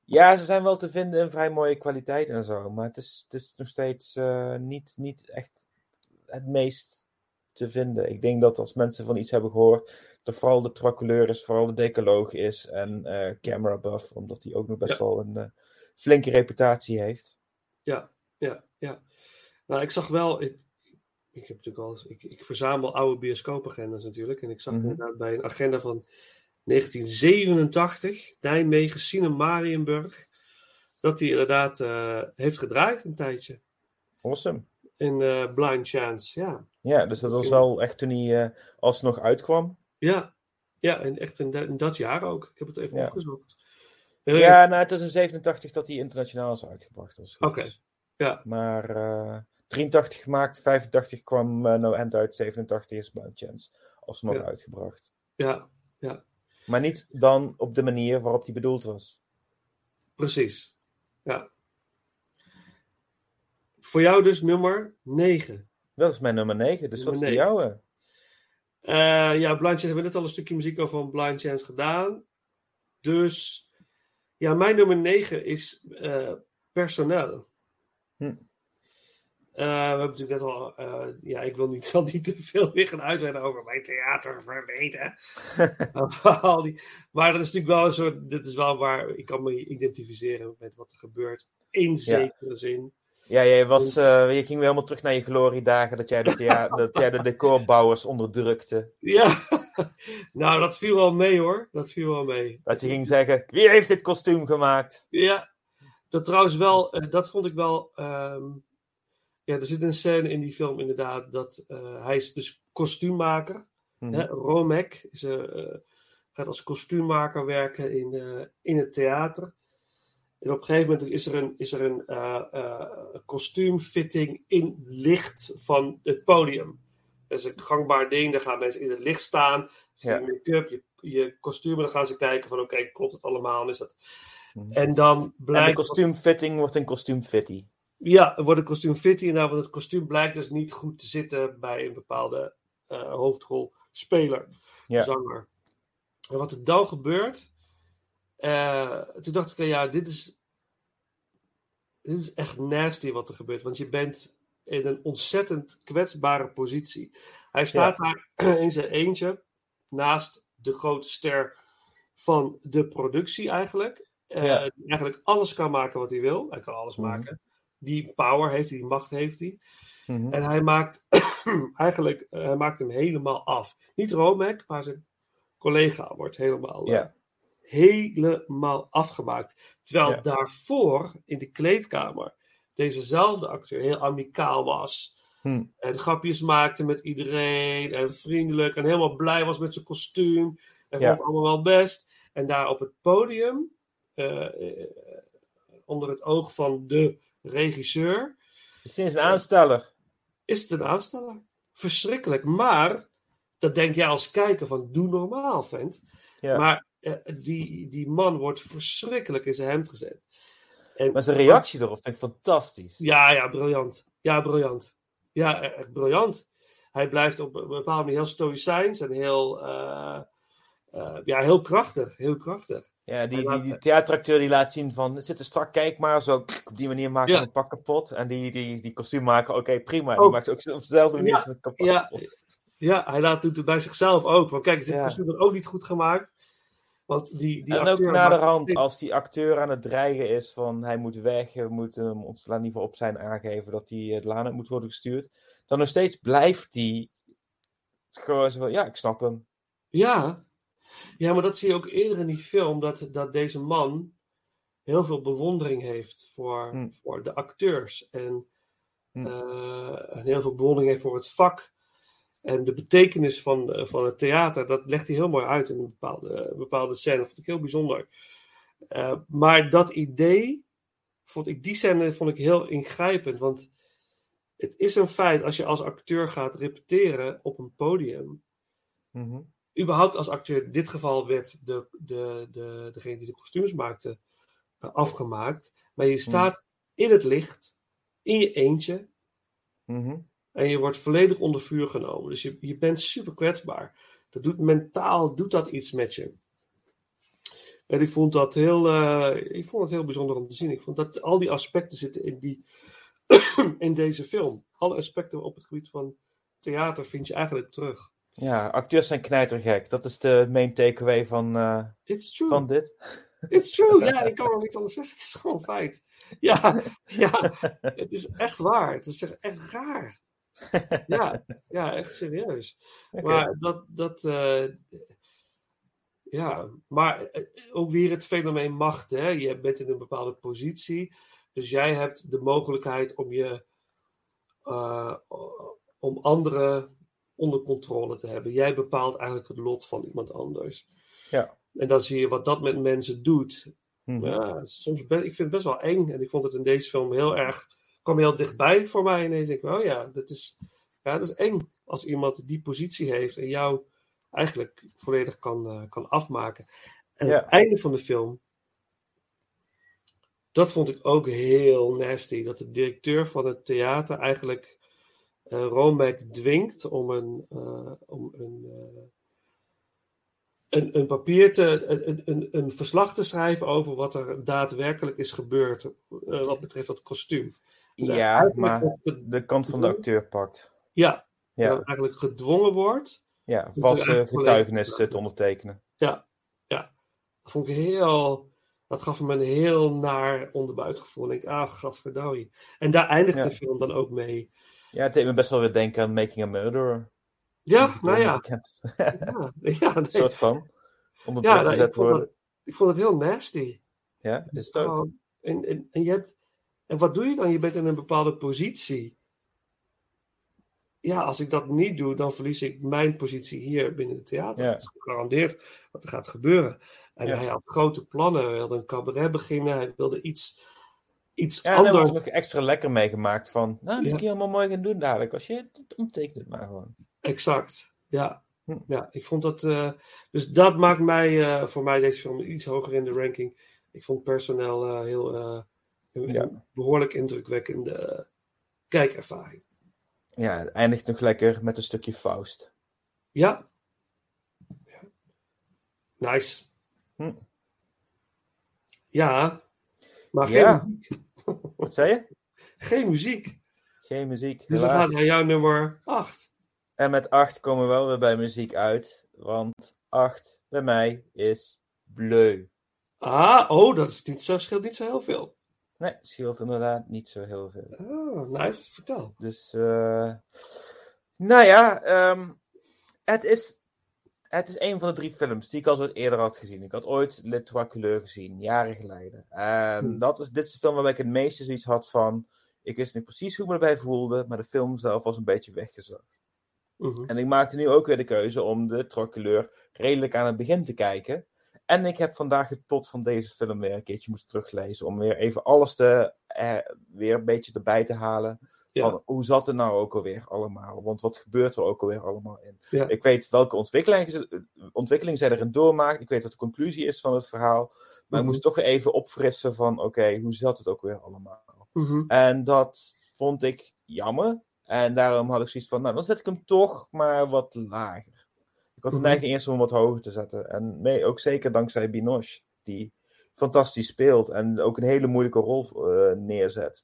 ja, ze zijn wel te vinden in vrij mooie kwaliteit en zo. Maar het is, het is nog steeds eh, niet, niet echt het meest te vinden. Ik denk dat als mensen van iets hebben gehoord, dat vooral de trois couleurs is, vooral de decaloog is en camera buff, omdat hij ook nog best Ja. wel een flinke reputatie heeft. Ja, ja, ja. Nou, ik zag wel. Ik, ik heb natuurlijk al. eens- Ik, ik verzamel oude bioscoopagendas natuurlijk. En ik zag Mhm. inderdaad bij een agenda van 1987, Nijmegen, Cinemarienburg, dat hij inderdaad eh, heeft gedraaid een tijdje. Awesome. In eh, Blind Chance, ja. Ja, dus dat was wel echt toen hij eh, alsnog uitkwam. Ja, ja en echt in, dat jaar ook. Ik heb het even Ja. opgezocht. Ja, nou, het is in 87 dat hij internationaal is uitgebracht. Oké, ja. Maar 83 gemaakt, 85 kwam eh, No End uit, 87 is Blind Chance alsnog Ja. uitgebracht. Ja, Maar niet dan op de manier waarop die bedoeld was. precies. Ja. Voor jou dus nummer 9. Dat is mijn nummer 9, dus Nummer wat is de jouwe? Eh, ja, Blind Chance hebben we net al een stukje muziek over van Blind Chance gedaan. Dus ja, mijn nummer 9 is eh, personeel. Hm. Eh, we hebben natuurlijk net al, eh, ja, ik wil niet, *laughs* zal niet te veel weer gaan uitweiden over mijn theaterverleden. *laughs* Al die, maar dat is natuurlijk wel een soort, dit is wel waar ik kan me identificeren met wat er gebeurt. In zekere zin. Ja, jij was, eh, je ging weer helemaal terug naar je gloriedagen dat jij de, thea- *laughs* dat jij de decorbouwers onderdrukte. Ja, nou dat viel wel mee hoor. Dat viel wel mee. Dat je ging zeggen, wie heeft dit kostuum gemaakt? Ja, dat trouwens wel, eh, dat vond ik wel. ehm, ja, er zit een scène in die film inderdaad dat eh, hij is dus kostuummaker. Mhm. Hè, Romek is, eh, eh, gaat als kostuummaker werken in, in het theater. En op een gegeven moment is er een, is er een kostuumfitting in licht van het podium. Dat is een gangbaar ding, daar gaan mensen in het licht staan. Ja. Je make-up, je, je kostuum, en dan gaan ze kijken van oké, klopt het allemaal? En, is dat... Mhm. en dan En de blijkt... kostuumfitting wordt een kostuumfitty. Ja, wordt een kostuumfitting en dan wordt het kostuum blijkt dus niet goed te zitten bij een bepaalde eh, hoofdrolspeler, Ja. zanger. En wat er dan gebeurt, eh, toen dacht ik, ja, dit is, dit is echt nasty wat er gebeurt, want je bent in een ontzettend kwetsbare positie. Hij staat daar *clears throat* in zijn eentje naast de grote ster van de productie eigenlijk. Eh, Ja. die eigenlijk alles kan maken wat hij wil. Hij kan alles Mhm. maken. Die power heeft hij, die macht heeft hij. Mhm. En hij maakt *clears throat* eigenlijk eh, hij maakt hem helemaal af. Niet Romek, maar zijn collega wordt helemaal, eh, helemaal afgemaakt. Terwijl daarvoor in de kleedkamer dezezelfde acteur heel amicaal was. Hm. En grapjes maakte met iedereen. En vriendelijk. En helemaal blij was met zijn kostuum. En Ja. vond het allemaal wel best. En daar op het podium, eh, onder het oog van de regisseur, is een aansteller. is het een aansteller. Verschrikkelijk. Maar, dat denk jij als kijker van, doe normaal, vent. Ja. Maar eh, die, die man wordt verschrikkelijk in zijn hemd gezet. En, Maar zijn reactie erop vind ik fantastisch. Ja, ja, briljant. Ja, briljant. Ja, e- echt briljant. Hij blijft op een bepaalde manier heel stoïcijns en heel, eh, eh, ja, heel krachtig. Heel krachtig. Ja, die, die, laat- die theateracteur die laat zien van, zit er strak, kijk maar, zo *laughs* op die manier maakt Ja. hij een pak kapot. En die, die, die kostuummaker, oké, prima. Oh. Die maakt ook op dezelfde manier Ja, kapot. ja. Ja, hij laat het bij zichzelf ook. Want kijk, is Ja. kostuum dan ook niet goed gemaakt? Want die, die en ook acteur naderhand, maakt- als die acteur aan het dreigen is van hij moet weg, we moeten hem ons in ieder geval op zijn aangeven dat hij eh, de laan moet worden gestuurd, dan nog steeds blijft hij gewoon zo van, ja, ik snap hem. Ja. Ja, maar dat zie je ook eerder in die film. Dat, dat deze man heel veel bewondering heeft voor, Hmm. voor de acteurs. En, Hmm. eh, en heel veel bewondering heeft voor het vak. En de betekenis van, eh, van het theater, dat legt hij heel mooi uit in een bepaalde, een bepaalde scène. Dat vond ik heel bijzonder. Eh, maar dat idee, vond ik, die scène vond ik heel ingrijpend. Want het is een feit, als je als acteur gaat repeteren op een podium. Mhm. Überhaupt als acteur, in dit geval werd de, de, de, degene die de kostuums maakte eh, afgemaakt. Maar je staat in het licht, in je eentje. Mhm. En je wordt volledig onder vuur genomen. Dus je, je bent super kwetsbaar. Dat doet mentaal doet dat iets met je. En ik vond dat heel, eh, ik vond het heel bijzonder om te zien. Ik vond dat al die aspecten zitten in, die, *clears throat* in deze film. Alle aspecten op het gebied van theater vind je eigenlijk terug. Ja, acteurs zijn knijtergek. Dat is de main takeaway van, eh, It's true. van dit. It's true. Ja, *laughs* ik kan er niks anders zeggen. Het is gewoon feit. Ja, ja, het is echt waar. Het is echt- raar. Ja, ja echt serieus. Maar dat, dat eh, ja, maar eh, ook weer het fenomeen macht. Hè? Je bent in een bepaalde positie, dus jij hebt de mogelijkheid om je, om anderen onder controle te hebben. Jij bepaalt eigenlijk het lot van iemand anders. Ja. En dan zie je wat dat met mensen doet. Mhm. Ja, soms ben, ik vind het best wel eng. En ik vond het in deze film heel erg, kwam heel dichtbij voor mij. En ineens denk ik, oh ja, dat is, ja, dat is eng. Als iemand die positie heeft en jou eigenlijk volledig kan, eh, kan afmaken. En Ja. het einde van de film, dat vond ik ook heel nasty. Dat de directeur van het theater eigenlijk Roombeek dwingt om een, eh, om een, eh, een, een papier te, een, een, een verslag te schrijven over wat er daadwerkelijk is gebeurd. eh, wat betreft het kostuum. Ja, maar de kant van de acteur pakt. ja, Ja, dat eigenlijk gedwongen wordt. ja valse eigenlijk getuigenis volledig- te ondertekenen. Ja, ja. Dat vond ik heel. Dat gaf me een heel naar onderbuikgevoel. En ik, ah, gadverdamme. En daar eindigt Ja. de film dan ook mee. Ja, het deed me best wel weer denken aan Making a Murderer. Ja, nou ja. *laughs* Ja, ja, Een soort van. Onder Ja, nou, gezet worden. het, ik vond het heel nasty. Ja, is het ook. En, en, en, je hebt, en wat doe je dan? Je bent in een bepaalde positie. Ja, als ik dat niet doe, dan verlies ik mijn positie hier binnen het theater. Ja. Dat is gegarandeerd wat er gaat gebeuren. En Ja. hij had grote plannen. Hij wilde een cabaret beginnen. Hij wilde iets, iets Ja, en daar anders. wordt nog extra lekker meegemaakt van, nou, dat Ja. kun je helemaal mooi gaan doen dadelijk. Als je het ondertekent het maar gewoon. Exact, ja. Hm. Ja, ik vond dat... eh, dus dat maakt mij, eh, voor mij deze film iets hoger in de ranking. Ik vond personeel eh, heel... een, Ja. een behoorlijk indrukwekkende kijkervaring. Ja, het eindigt nog lekker met een stukje Faust. Ja. Ja. Nice. Hm. Ja, maar geen Ja. muziek. *laughs* Wat zei je? Geen muziek. Geen muziek, Dus we helaas. gaan naar jouw nummer 8. En met 8 komen we wel weer bij muziek uit. Want 8 bij mij is Bleu. Ah, oh, dat is niet zo, scheelt niet zo heel veel. Nee, scheelt inderdaad niet zo heel veel. Oh, nice. Vertel. Dus, eh nou ja, ehm, het, is, het is een van de drie films die ik al zo eerder had gezien. Ik had ooit Le Trois Couleurs gezien, jaren geleden. En Hmm. dat is, dit is de film waarbij ik het meeste zoiets had van... Ik wist niet precies hoe ik me erbij voelde, maar de film zelf was een beetje weggezakt. Mhm. En ik maakte nu ook weer de keuze om de Trois Couleurs redelijk aan het begin te kijken. En ik heb vandaag het plot van deze film weer een keertje moeten teruglezen. Om weer even alles te, eh, weer een beetje erbij te halen. Ja. Hoe zat het nou ook alweer allemaal? Want wat gebeurt er ook alweer allemaal in? Ja. Ik weet welke ontwikkeling, ontwikkeling zij erin doormaakt. Ik weet wat de conclusie is van het verhaal. Maar Mhm. ik moest toch even opfrissen van... Oké, hoe zat het ook weer allemaal? Mhm. En dat vond ik jammer. En daarom had ik zoiets van, nou, dan zet ik hem toch maar wat lager. Ik had de Mhm. neiging eerst om hem wat hoger te zetten. En nee, ook zeker dankzij Binoche, die fantastisch speelt en ook een hele moeilijke rol eh, neerzet.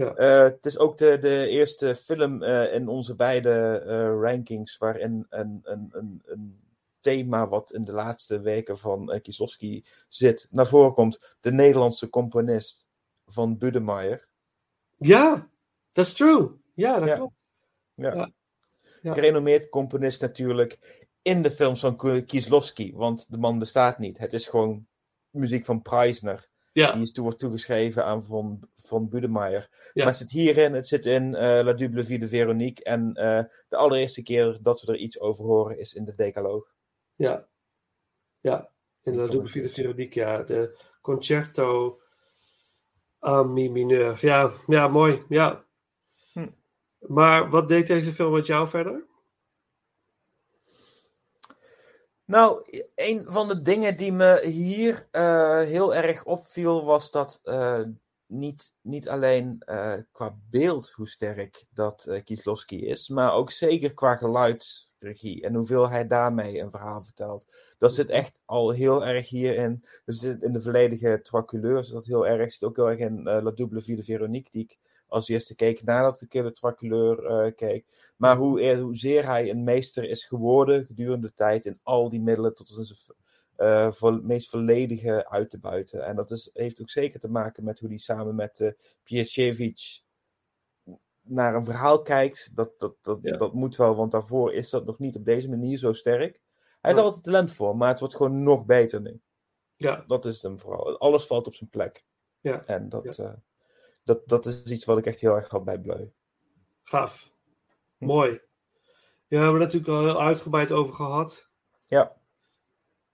Ja. Eh, het is ook de, de eerste film eh, in onze beide eh, rankings waarin een, een, een, een thema wat in de laatste weken van Kieslowski zit, naar voren komt. De Nederlandse componist van Budemeyer. Ja, dat is true. Ja, dat Ja. klopt. Ja. Ja. Ja. Gerenommeerd componist natuurlijk in de films van Kieslowski, want de man bestaat niet. Het is gewoon muziek van Preisner. Ja, Die is toe, wordt toegeschreven aan Von, von Budemeyer. Ja. Maar het zit hierin, het zit in eh, La Double Vie de Veronique. En eh, de allereerste keer dat we er iets over horen is in de Decaloog. ja. Ja, in is Double Vie de Veronique, ja. De Concerto a mi mineur. Ja, ja, mooi, ja. Hm. Maar wat deed deze film met jou verder? Nou, een van de dingen die me hier eh, heel erg opviel was dat eh, niet, niet alleen eh, qua beeld hoe sterk dat eh Kieslowski is, maar ook zeker qua geluidsregie en hoeveel hij daarmee een verhaal vertelt. Dat zit echt al heel erg hierin. Dus in de volledige Trois zit dat heel erg. Zit ook heel erg in La Double Vie de Veronique, die ik als eerste keek nadat ik de Trois Couleurs eh, keek. Maar hoe, hoezeer hij een meester is geworden gedurende de tijd in al die middelen tot zijn vo- meest volledige uit te buiten. En dat is, heeft ook zeker te maken met hoe hij samen met Pieszewicz naar een verhaal kijkt. Dat, dat, dat, Ja. dat moet wel, want daarvoor is dat nog niet op deze manier zo sterk. Hij heeft altijd talent voor, maar het wordt gewoon nog beter nu. Ja, Dat is hem vooral. Alles valt op zijn plek. Ja. En dat, dat, dat is iets wat ik echt heel erg had bij Bleu. gaaf. Mooi. Ja, we hebben er natuurlijk al heel uitgebreid over gehad. Ja.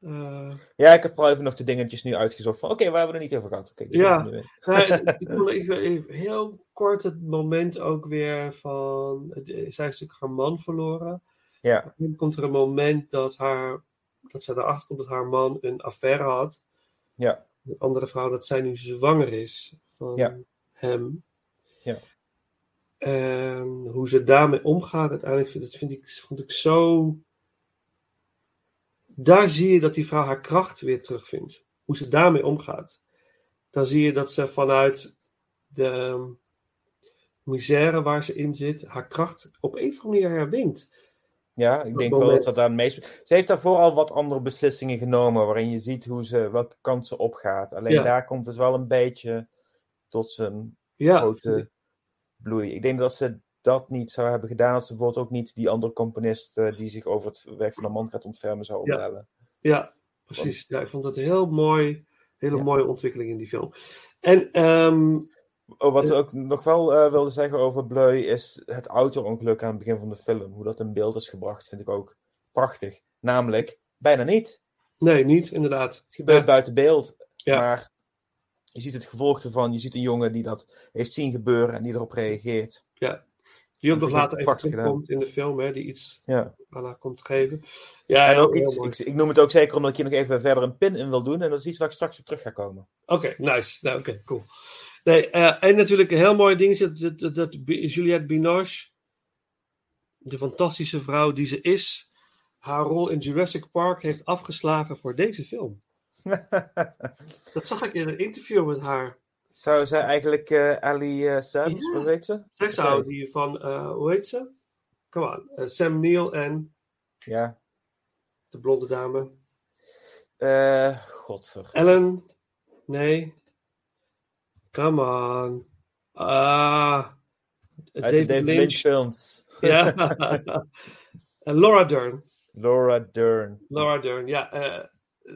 Eh, Ja, ik heb vooral even nog de dingetjes nu uitgezocht van, oké, waar hebben we het niet over gehad? Die Ja. nee, *laughs* ik wil even, even heel kort het moment ook weer van. eh, Zij is natuurlijk haar man verloren. Ja, Dan komt er een moment dat, haar, dat zij erachter komt dat haar man een affaire had. ja, Een andere vrouw, dat zij nu zwanger is van Ja. Hem. Ja. En hoe ze daarmee omgaat, uiteindelijk vind, dat vind ik, vond ik zo. Daar zie je dat die vrouw haar kracht weer terugvindt. Hoe ze daarmee omgaat. Dan zie je dat ze vanuit de ehm, misère waar ze in zit, haar kracht op een of andere manier herwint. ja, ik denk Dat wel dat ze daar het meest... Ze heeft daarvoor al wat andere beslissingen genomen, waarin je ziet hoe ze, welke kant ze opgaat. Alleen Ja. daar komt het wel een beetje tot zijn Ja, grote bloei. Ik denk dat ze dat niet zou hebben gedaan, als ze bijvoorbeeld ook niet die andere componist eh, die zich over het werk van een man gaat ontfermen zou Ja. opbellen. Ja, precies. Ja, ik vond dat een heel mooi, hele Ja. mooie ontwikkeling in die film. En ehm, Oh, wat ik Eh. ook nog wel eh, wilde zeggen over Bleu is het auto-ongeluk aan het begin van de film. Hoe dat in beeld is gebracht, vind ik ook prachtig. Namelijk, bijna niet. nee, niet inderdaad. Het gebeurt Ja. buiten beeld. Ja. Maar je ziet het gevolg ervan. Je ziet een jongen die dat heeft zien gebeuren en die erop reageert. Die ook nog later even terugkomt in de film, hè, die iets Ja. aan haar komt geven. Ja, en ook iets, ik, ik noem het ook zeker omdat ik hier nog even verder een pin in wil doen. En dat is iets waar ik straks op terug ga komen. Oké, nice. Nou, Oké, cool. Nee, eh, en natuurlijk een heel mooi ding is dat, dat, dat, Juliette Binoche, de fantastische vrouw die ze is, haar rol in Jurassic Park heeft afgeslagen voor deze film. *laughs* Dat zag ik in een interview met haar. Zou zij eigenlijk eh Ali Sams, Ja. wat weet ze? Zij zou die van, eh, hoe heet ze? Come on. Sam Neill en Ja. de blonde dame. Eh godver. Ellen? Nee. Come on. Ah. David Lynch films. *laughs* Ja. *laughs* En Laura Dern. Laura Dern. Laura Dern, ja.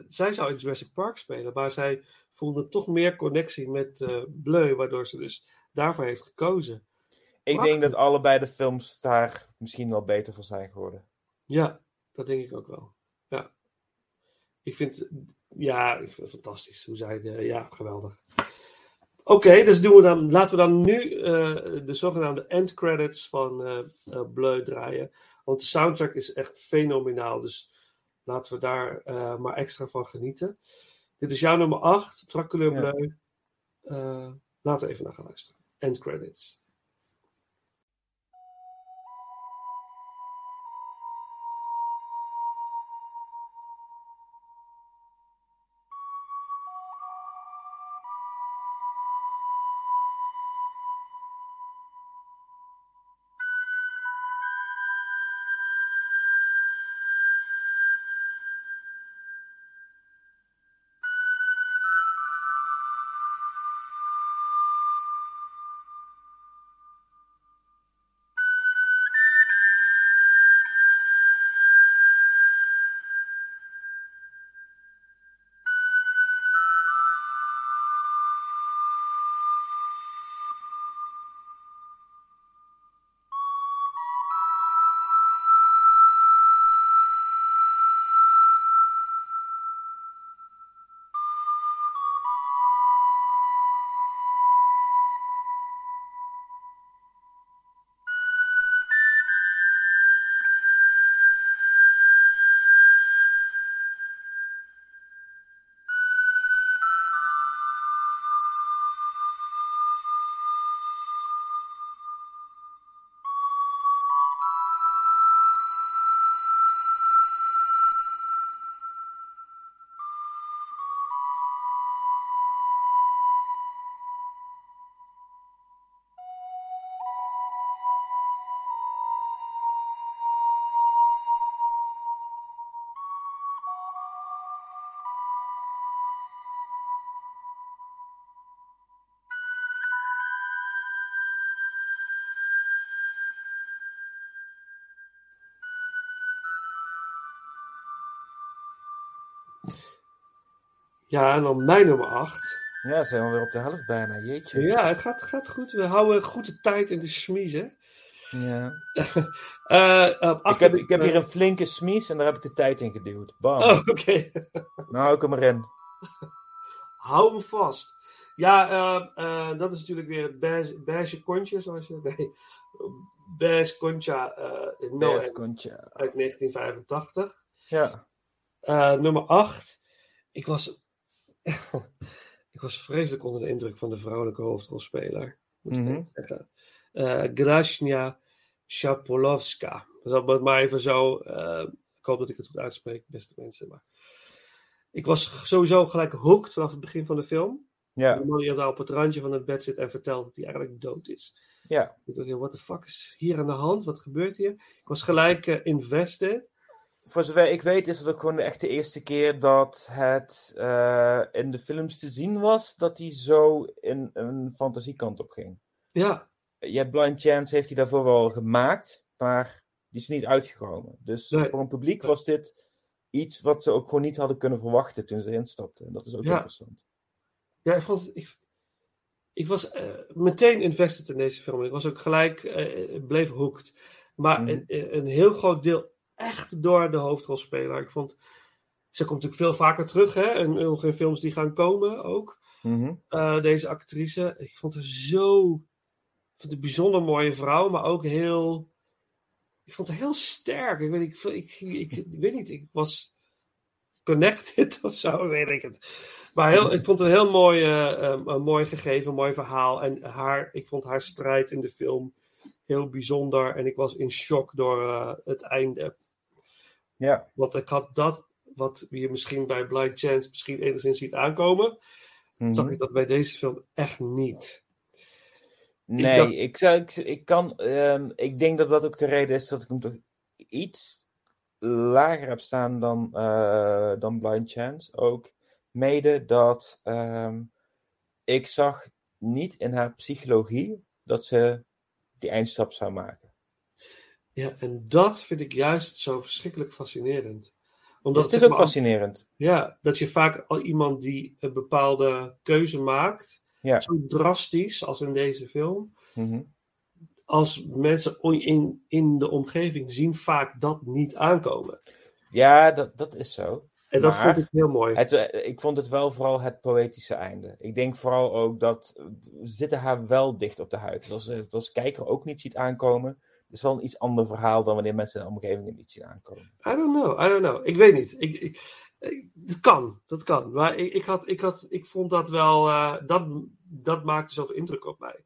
Zij zou in Jurassic Park spelen, maar zij voelde toch meer connectie met eh Bleu, waardoor ze dus daarvoor heeft gekozen. Ik Prachtig. denk dat allebei de films daar misschien wel beter voor zijn geworden. Ja, dat denk ik ook wel. Ja. Ik vind, ja, ik vind het fantastisch hoe zij de, ja, geweldig. Oké, dus doen we dan, laten we dan nu eh, de zogenaamde end credits van eh, Bleu draaien. Want de soundtrack is echt fenomenaal, dus laten we daar eh, maar extra van genieten. Dit is jouw nummer 8, Traculeur. Bleu. Eh, laten we even naar gaan luisteren. End credits. Ja, en dan mijn nummer 8. Ja, zijn we weer op de helft bijna. Jeetje. Ja, het gaat, gaat goed. We houden goed de tijd in de smies, hè. Ja. *laughs* Eh, op Ik, heb, ik heb eh, hier een flinke smies en daar heb ik de tijd in geduwd. Bam. Oh, oké. *laughs* Nou hou ik hem erin. Hou hem vast. Ja, eh, eh, dat is natuurlijk weer het beige, beige kontje, zoals je... Nee, beige concha no kontje. uit 1985. Ja. Eh, nummer 8. Ik was... *laughs* ik was vreselijk onder de indruk van de vrouwelijke hoofdrolspeler. Moet ik Mhm. zeggen. Eh Grashnia Shapolovska. Dat is maar even zo... eh, ik hoop dat ik het goed uitspreek, beste mensen. Maar ik was sowieso gelijk hooked vanaf het begin van de film. Ja. De man die daar op het randje van het bed zit en vertelt dat hij eigenlijk dood is. Ja. Ik dacht, what the fuck is hier aan de hand? Wat gebeurt hier? Ik was gelijk eh, invested. Voor zover ik weet is het ook gewoon echt de eerste keer dat het eh, in de films te zien was dat hij zo in een fantasiekant op ging. Ja, Je hebt Blind Chance heeft hij daarvoor wel gemaakt, maar die is niet uitgekomen. Dus Nee. voor een publiek was dit iets wat ze ook gewoon niet hadden kunnen verwachten toen ze erin stapten. En dat is ook Ja. interessant. ja ik, vond, ik, ik was eh, meteen invested in deze film. Ik was ook gelijk, eh, bleef hooked. Maar Mhm. een, een heel groot deel echt door de hoofdrolspeler. Ik vond, ze komt natuurlijk veel vaker terug, hè? En nog in films die gaan komen ook. Mhm. eh, deze actrice. Ik vond haar zo. Ik vond een bijzonder mooie vrouw, maar ook heel. Ik vond haar heel sterk. Ik weet, ik, ik, ik, ik weet niet, ik was connected *laughs* of zo, weet ik het. Maar heel, ik vond het een heel mooi, eh, eh, een mooi gegeven, mooi verhaal. En haar, ik vond haar strijd in de film heel bijzonder. En ik was in shock door eh, het einde. Ja. Want ik had dat, wat je misschien bij Blind Chance misschien enigszins ziet aankomen Mhm. zag ik dat bij deze film echt niet. Nee, dacht- ik, zou, ik, ik kan. ehm, ik denk dat dat ook de reden is dat ik hem toch iets lager heb staan dan, eh, dan Blind Chance. Ook mede dat ehm, ik zag niet in haar psychologie dat ze die eindstap zou maken. Ja, en dat vind ik juist zo verschrikkelijk fascinerend. Omdat het is ook maar, fascinerend. ja, dat je vaak al iemand die een bepaalde keuze maakt, Ja. zo drastisch als in deze film, Mhm. als mensen in, in de omgeving zien vaak dat niet aankomen. Ja, dat, dat is zo. En dat Maar- vond ik heel mooi. Het, eh, ik vond het wel vooral het poëtische einde. Ik denk vooral ook dat we zitten haar wel dicht op de huid. Dus als het als kijker ook niet ziet aankomen, is wel een iets ander verhaal dan wanneer mensen in de omgeving niet zien aankomen. I don't know, I don't know. Ik weet niet. Ik, ik, ik- dat kan, dat kan. Maar ik, ik, had, ik, had, ik vond dat wel, eh, dat, dat maakte zoveel indruk op mij.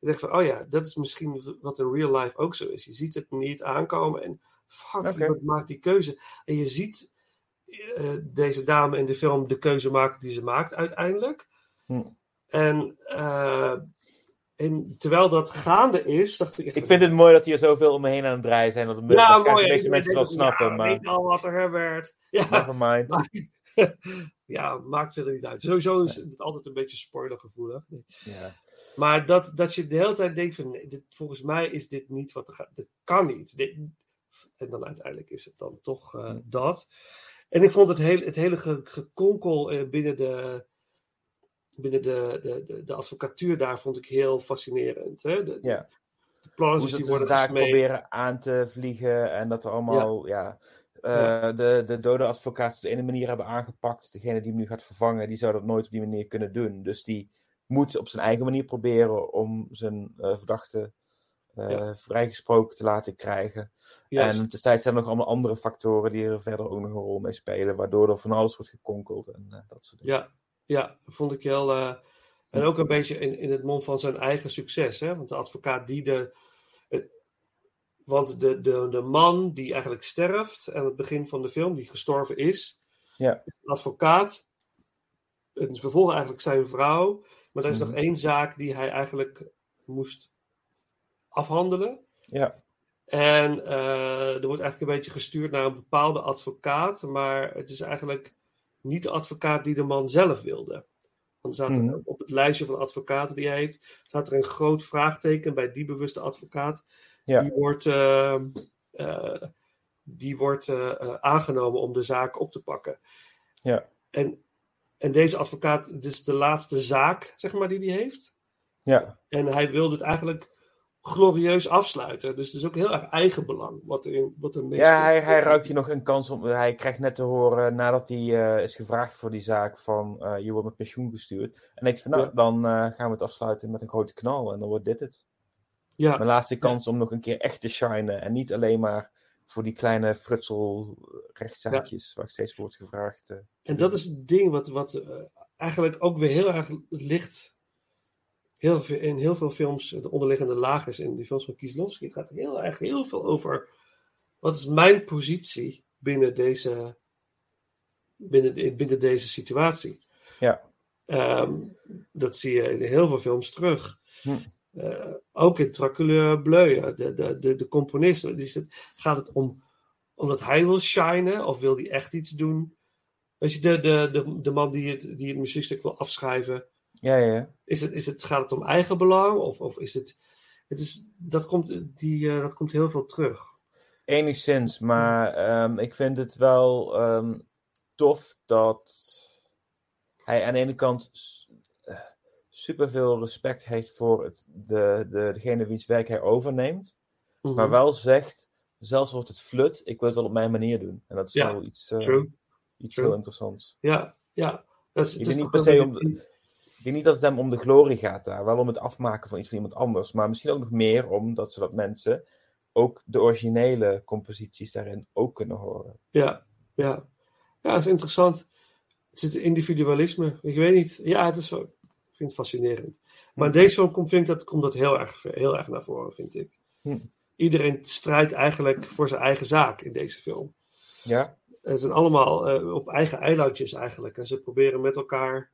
Ik dacht van, oh ja, dat is misschien wat in real life ook zo is. Je ziet het niet aankomen en fuck, iemand maakt die keuze. En je ziet eh, deze dame in de film de keuze maken die ze maakt uiteindelijk. Hm. En, eh, en terwijl dat gaande is, dacht ik echt Ik vind het mooi dat hier zoveel om me heen aan het draaien zijn. Dat de ja, mooi. de meeste Ik mensen wel snappen, ja, maar weet al wat er gebeurt. Ja, nevermind. *laughs* ja, maakt verder niet uit. Sowieso is het altijd een beetje spoilergevoelig. Ja. Maar dat, dat je de hele tijd denkt van, dit, volgens mij is dit niet wat er gaat. Dit kan niet. Dit, en dan uiteindelijk is het dan toch eh, dat. En ik vond het, hele het hele ge- gekonkel eh, binnen, de, binnen de, de, de, de advocatuur daar vond ik heel fascinerend. Hè? De, Ja. de die worden daar proberen aan te vliegen en dat er allemaal, ja. eh, Ja. De, de dode advocaat op de ene manier hebben aangepakt. Degene die hem nu gaat vervangen, die zou dat nooit op die manier kunnen doen. Dus die moet op zijn eigen manier proberen om zijn eh, verdachte eh, Ja. vrijgesproken te laten krijgen. En destijds zijn er nog allemaal andere factoren die er verder ook nog een rol mee spelen, waardoor er van alles wordt gekonkeld en dat soort dingen. Ja, ja, vond ik heel. eh, en ook een beetje in, in het mond van zijn eigen succes. Hè? Want de advocaat die de. het- want de, de, de man die eigenlijk sterft aan het begin van de film, die gestorven is, Ja. is een advocaat. En vervolgens eigenlijk zijn vrouw. Maar er is Mhm. nog één zaak die hij eigenlijk moest afhandelen. Ja. En eh, er wordt eigenlijk een beetje gestuurd naar een bepaalde advocaat, maar het is eigenlijk niet de advocaat die de man zelf wilde. Want staat er Mhm. op het lijstje van advocaten die hij heeft, staat er een groot vraagteken bij die bewuste advocaat. Ja. Die wordt, eh, eh, die wordt eh, aangenomen om de zaak op te pakken. Ja. En En deze advocaat, het is de laatste zaak, zeg maar, die hij heeft. Ja, En hij wilde het eigenlijk glorieus afsluiten. Dus het is ook heel erg eigenbelang wat er, wat er meespeelt. ja hij, hij ruikt hier nog een kans om. Hij krijgt net te horen nadat hij eh, is gevraagd voor die zaak van eh, je wordt met pensioen gestuurd. En ik van nou, Ja. dan eh, gaan we het afsluiten met een grote knal en dan wordt dit het. Ja, Mijn laatste kans om nog een keer echt te shinen en niet alleen maar voor die kleine frutsel rechtszaakjes waar steeds wordt gevraagd. en dat is het ding wat, wat eigenlijk ook weer heel erg ligt. Heel veel, in heel veel films, de onderliggende laag is in die films van Kieslowski. Het gaat heel erg heel veel over wat is mijn positie binnen deze, binnen, de- binnen deze situatie. Ja. Ehm, dat zie je in heel veel films terug. Hm. Eh, ook in Dracula Bleu, de, de, de, de componist. Is het, gaat het om omdat hij wil shinen of wil hij echt iets doen? Weet je, de, de, de, de man die het, die het muziekstuk wil afschrijven, ja, ja. Is het, is het, gaat het om eigenbelang? Of, of is het. het is, dat, komt, die, eh, dat komt heel veel terug. Enigszins, maar ehm, ik vind het wel ehm, tof dat hij aan de ene kant eh, superveel respect heeft voor het, de, de, degene wiens werk hij overneemt, Mhm. maar wel zegt, zelfs wordt het flut, ik wil het wel op mijn manier doen. En dat is Ja, wel iets, eh, iets true. heel interessants. Ja, ja. Dat is, Ik het is niet per se om denk niet dat het hem om de glorie gaat daar, wel om het afmaken van iets van iemand anders, maar misschien ook nog meer omdat zodat mensen ook de originele composities daarin ook kunnen horen. Ja, ja. Ja, dat is interessant. Het zit individualisme. Ik weet niet. Ja, het is ik vind het fascinerend. Maar in deze film komt, vind dat, komt dat heel erg, heel erg naar voren, vind ik. Hm. Iedereen strijdt eigenlijk voor zijn eigen zaak in deze film. Ja? Ze zijn allemaal eh, op eigen eilandjes eigenlijk. En ze proberen met elkaar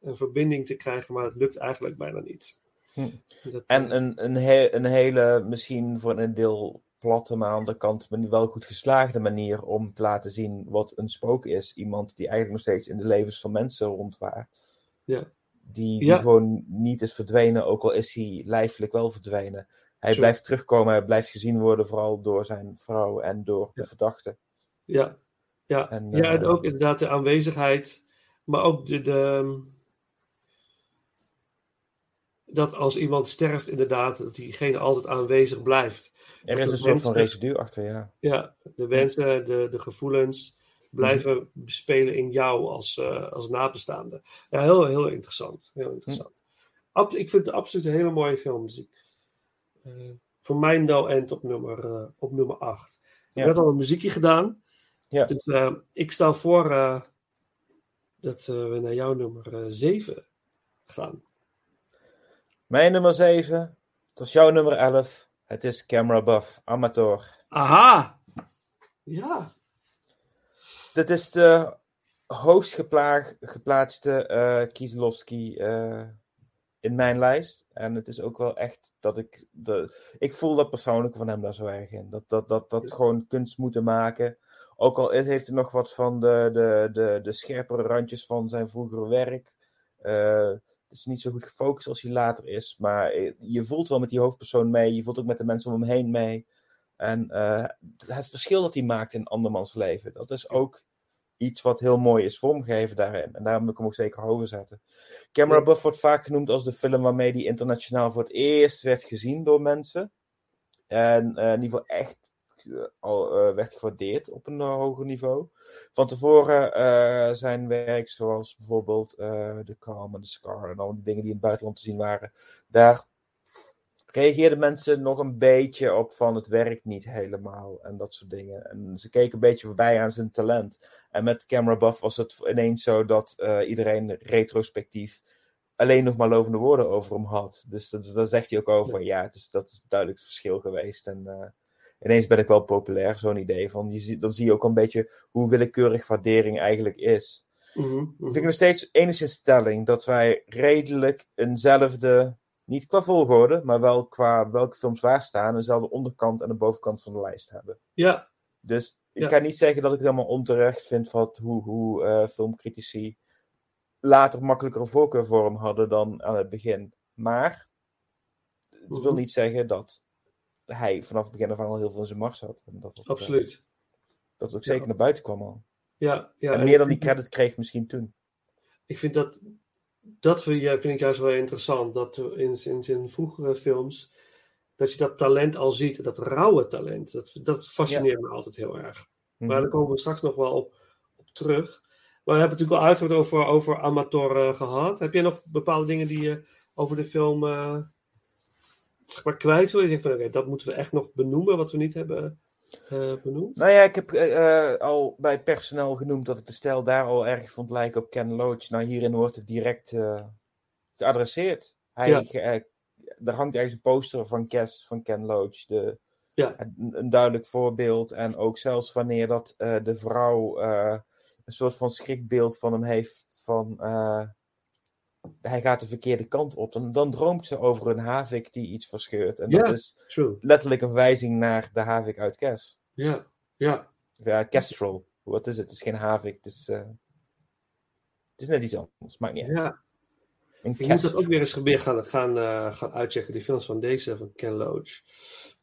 een verbinding te krijgen, maar het lukt eigenlijk bijna niet. Hm. Dat, En eh, een, een, he- een hele, misschien voor een deel platte, maar aan de andere kant maar wel goed geslaagde manier om te laten zien wat een spook is. Iemand die eigenlijk nog steeds in de levens van mensen rondwaart. Ja. Die, die Ja. gewoon niet is verdwenen, ook al is hij lijfelijk wel verdwenen. Hij Zo. blijft terugkomen, hij blijft gezien worden, vooral door zijn vrouw en door de verdachte. Ja, ja. En, ja en eh, ook inderdaad de aanwezigheid, maar ook de, de, dat als iemand sterft, inderdaad, dat diegene altijd aanwezig blijft. Er is een soort van residu achter, ja. Ja, de wensen, de, de gevoelens blijven bespelen in jou als, eh, als nabestaande. Ja, heel, heel interessant. Heel interessant. Ab- ik vind het absoluut een hele mooie film. Dus ik, eh, voor mij no end op nummer, op nummer 8. Ik Ja. heb net al een muziekje gedaan. Ja. Dus eh, ik stel voor dat we naar jouw nummer 7 gaan. Mijn nummer 7, het was jouw nummer 11. Het is Camera Buff, Amateur. Aha! Ja. Dit is de hoogst gepla- geplaatste eh Kieslowski eh, in mijn lijst. En het is ook wel echt dat ik... De, ik voel dat persoonlijke van hem daar zo erg in. Dat, dat, dat, dat gewoon kunst moeten maken. Ook al is, heeft hij nog wat van de, de, de, de scherpere randjes van zijn vroegere werk. Eh, het is niet zo goed gefocust als hij later is. Maar eh, je voelt wel met die hoofdpersoon mee. Je voelt ook met de mensen om hem heen mee. En eh, het verschil dat hij maakt in andermans leven. Dat is ook iets wat heel mooi is vormgegeven daarin. En daarom wil ik hem ook zeker hoger zetten. Camera. Buff wordt vaak genoemd als de film waarmee die internationaal voor het eerst werd gezien door mensen. En eh, in ieder geval echt al eh, werd gewaardeerd op een eh, hoger niveau. Van tevoren eh, zijn werk, zoals bijvoorbeeld The Calm en The Scar en al die dingen die in het buitenland te zien waren, daar reageerden mensen nog een beetje op van het werkt niet helemaal en dat soort dingen. En ze keken een beetje voorbij aan zijn talent. En met Camera Buff was het ineens zo dat iedereen retrospectief alleen nog maar lovende woorden over hem had. Dus dat, daar zegt hij ook over. Ja, dus dat is duidelijk het verschil geweest. En ineens ben ik wel populair, zo'n idee. Van, je, dan zie je ook een beetje hoe willekeurig waardering eigenlijk is. Mhm, mhm. Ik vind nog steeds enigszins stelling dat wij redelijk eenzelfde, niet qua volgorde, maar wel qua welke films waar staan, eenzelfde onderkant en de bovenkant van de lijst hebben. Ja, Dus ik Ja. ga niet zeggen dat ik het helemaal onterecht vind wat, hoe, hoe eh, filmcritici later makkelijker een voorkeur voor hem hadden dan aan het begin. Maar het wil Mhm. niet zeggen dat hij vanaf het begin af aan al heel veel in zijn mars had. En dat het, eh, absoluut. dat het ook Ja. zeker naar buiten kwam al. Ja, ja, en meer dan die credit kreeg misschien toen. ik vind dat, dat vind ik juist wel interessant. Dat in, in zijn vroegere films, dat je dat talent al ziet. Dat rauwe talent. Dat, dat fascineert me altijd heel erg. Maar Mhm. daar komen we straks nog wel op, op terug. Maar we hebben het natuurlijk al uitgebreid over, over Amator eh, gehad. Heb jij nog bepaalde dingen die je over de film eh, zeg maar kwijt wil? Je denkt van oké, dat moeten we echt nog benoemen wat we niet hebben eh, benoemd. Nou ja, ik heb eh, eh, al bij personeel genoemd dat ik de stijl daar al erg vond lijken op Ken Loach. Nou, hierin wordt het direct geadresseerd. Hij, Ja. er hangt ergens een poster van Kes van Ken Loach. De, Ja. een, een duidelijk voorbeeld. En ook zelfs wanneer dat de vrouw een soort van schrikbeeld van hem heeft van... hij gaat de verkeerde kant op. Dan, dan droomt ze over een havik die iets verscheurt. En dat is True. letterlijk een verwijzing naar de havik uit Kes. Ja, ja. Ja, Kestrel. Wat is het? Het is geen havik. Het is, eh, het is net iets anders. Maakt niet uit. ja. Een Ik moet dat ook weer eens weer gaan, gaan, eh, gaan uitchecken, die films van deze, van Ken Loach.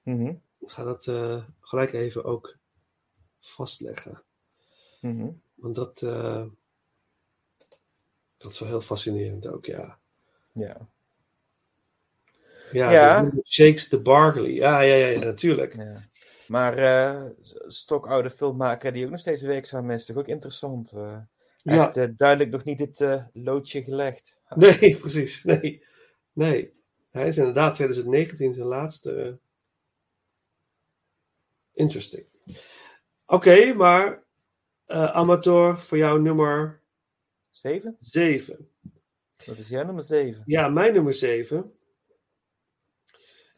Mhm, Ik ga dat eh, gelijk even ook vastleggen. mhm. Want dat, dat is wel heel fascinerend ook, ja. Ja. Ja, Shakes the Barkley. Ja, ja, ja, ja, natuurlijk. ja. Maar eh, stokoude filmmaker die ook nog steeds werkzaam is, toch ook interessant. Hij Ja. heeft eh, duidelijk nog niet eh, loodje gelegd. *laughs* Nee, precies. Nee. nee. Hij is inderdaad 2019 zijn laatste. Interesting. Oké, maar eh Amateur voor jou nummer Zeven? 7. Dat is jouw nummer zeven. Ja, mijn nummer 7.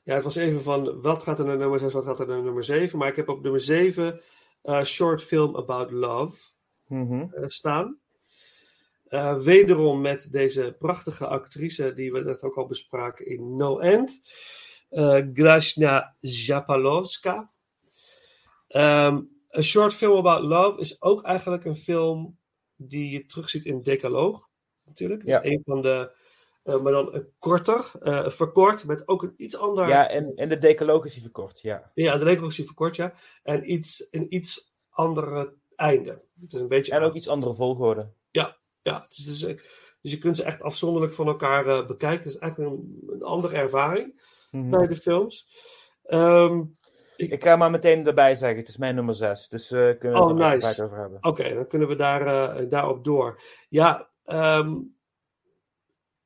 Ja, het was even van wat gaat er naar nummer 6, wat gaat er naar nummer 7. Maar ik heb op nummer 7 eh Short Film About Love Mhm. eh, staan. Eh, wederom met deze prachtige actrice die we net ook al bespraken in No End. eh Glashna Zapalowska. Ehm, A Short Film About Love is ook eigenlijk een film die je terugziet in Decaloog. Natuurlijk. Het Ja. is een van de, eh, maar dan een korter, eh, verkort, met ook een iets ander. Ja, en, en de decaloog is hij verkort, ja. Ja, de Decaloog is die verkort, ja. En iets, een iets andere einde. Dus een beetje En ook iets andere volgorde. ja, het is dus, eh, dus je kunt ze echt afzonderlijk van elkaar bekijken. Het is eigenlijk een, een andere ervaring Mhm. bij de films. Ehm, Ik ga maar meteen erbij zeggen, het is mijn nummer zes. Dus we kunnen Oh, het er nice. over hebben. Oké, dan kunnen we daar, eh, daarop door. Ja, ehm,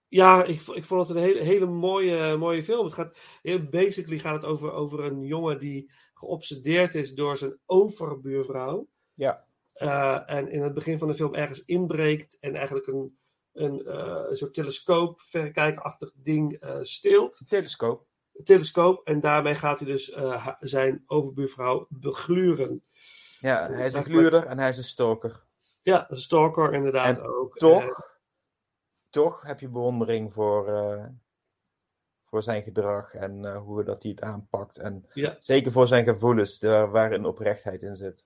ja ik, ik vond het een hele, hele mooie, mooie film. Het gaat, heel basically gaat het over, over een jongen die geobsedeerd is door zijn overbuurvrouw. Ja. Eh, en in het begin van de film ergens inbreekt en eigenlijk een, een, een soort telescoop, verrekijkerachtig ding steelt. Telescoop. Telescoop. En daarmee gaat hij dus eh, zijn overbuurvrouw begluren. Ja, hij is een gluurder en hij is een stoker. Ja, een stalker inderdaad En ook. Toch, toch heb je bewondering voor, eh, voor zijn gedrag en eh, hoe dat hij het aanpakt. En Ja. zeker voor zijn gevoelens, daar, waar een oprechtheid in zit.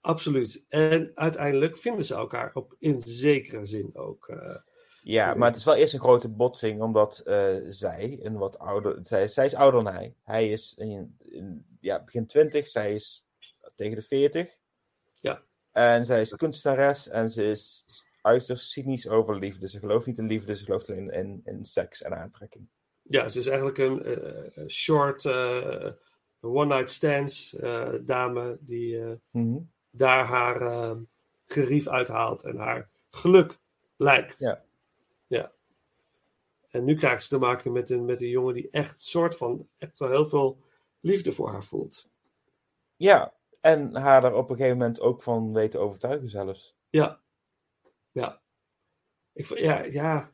absoluut. En uiteindelijk vinden ze elkaar op in zekere zin ook. Ja, maar het is wel eerst een grote botsing, omdat eh, zij, een wat ouder, zij, zij is ouder dan hij. Hij is in, in ja, begin 20, zij is tegen de 40. Ja. En zij is kunstenares en ze is uiterst cynisch over liefde. Ze gelooft niet in liefde, ze gelooft alleen in, in seks en aantrekking. ja, ze is eigenlijk een eh, short eh, one-night stands dame die Mhm. daar haar gerief uithaalt en haar geluk lijkt. Ja. En nu krijgt ze te maken met een, met een jongen die echt soort van echt wel heel veel liefde voor haar voelt. Ja, en haar er op een gegeven moment ook van weet te overtuigen zelfs. Ja. Ja. Ik, ja, ja.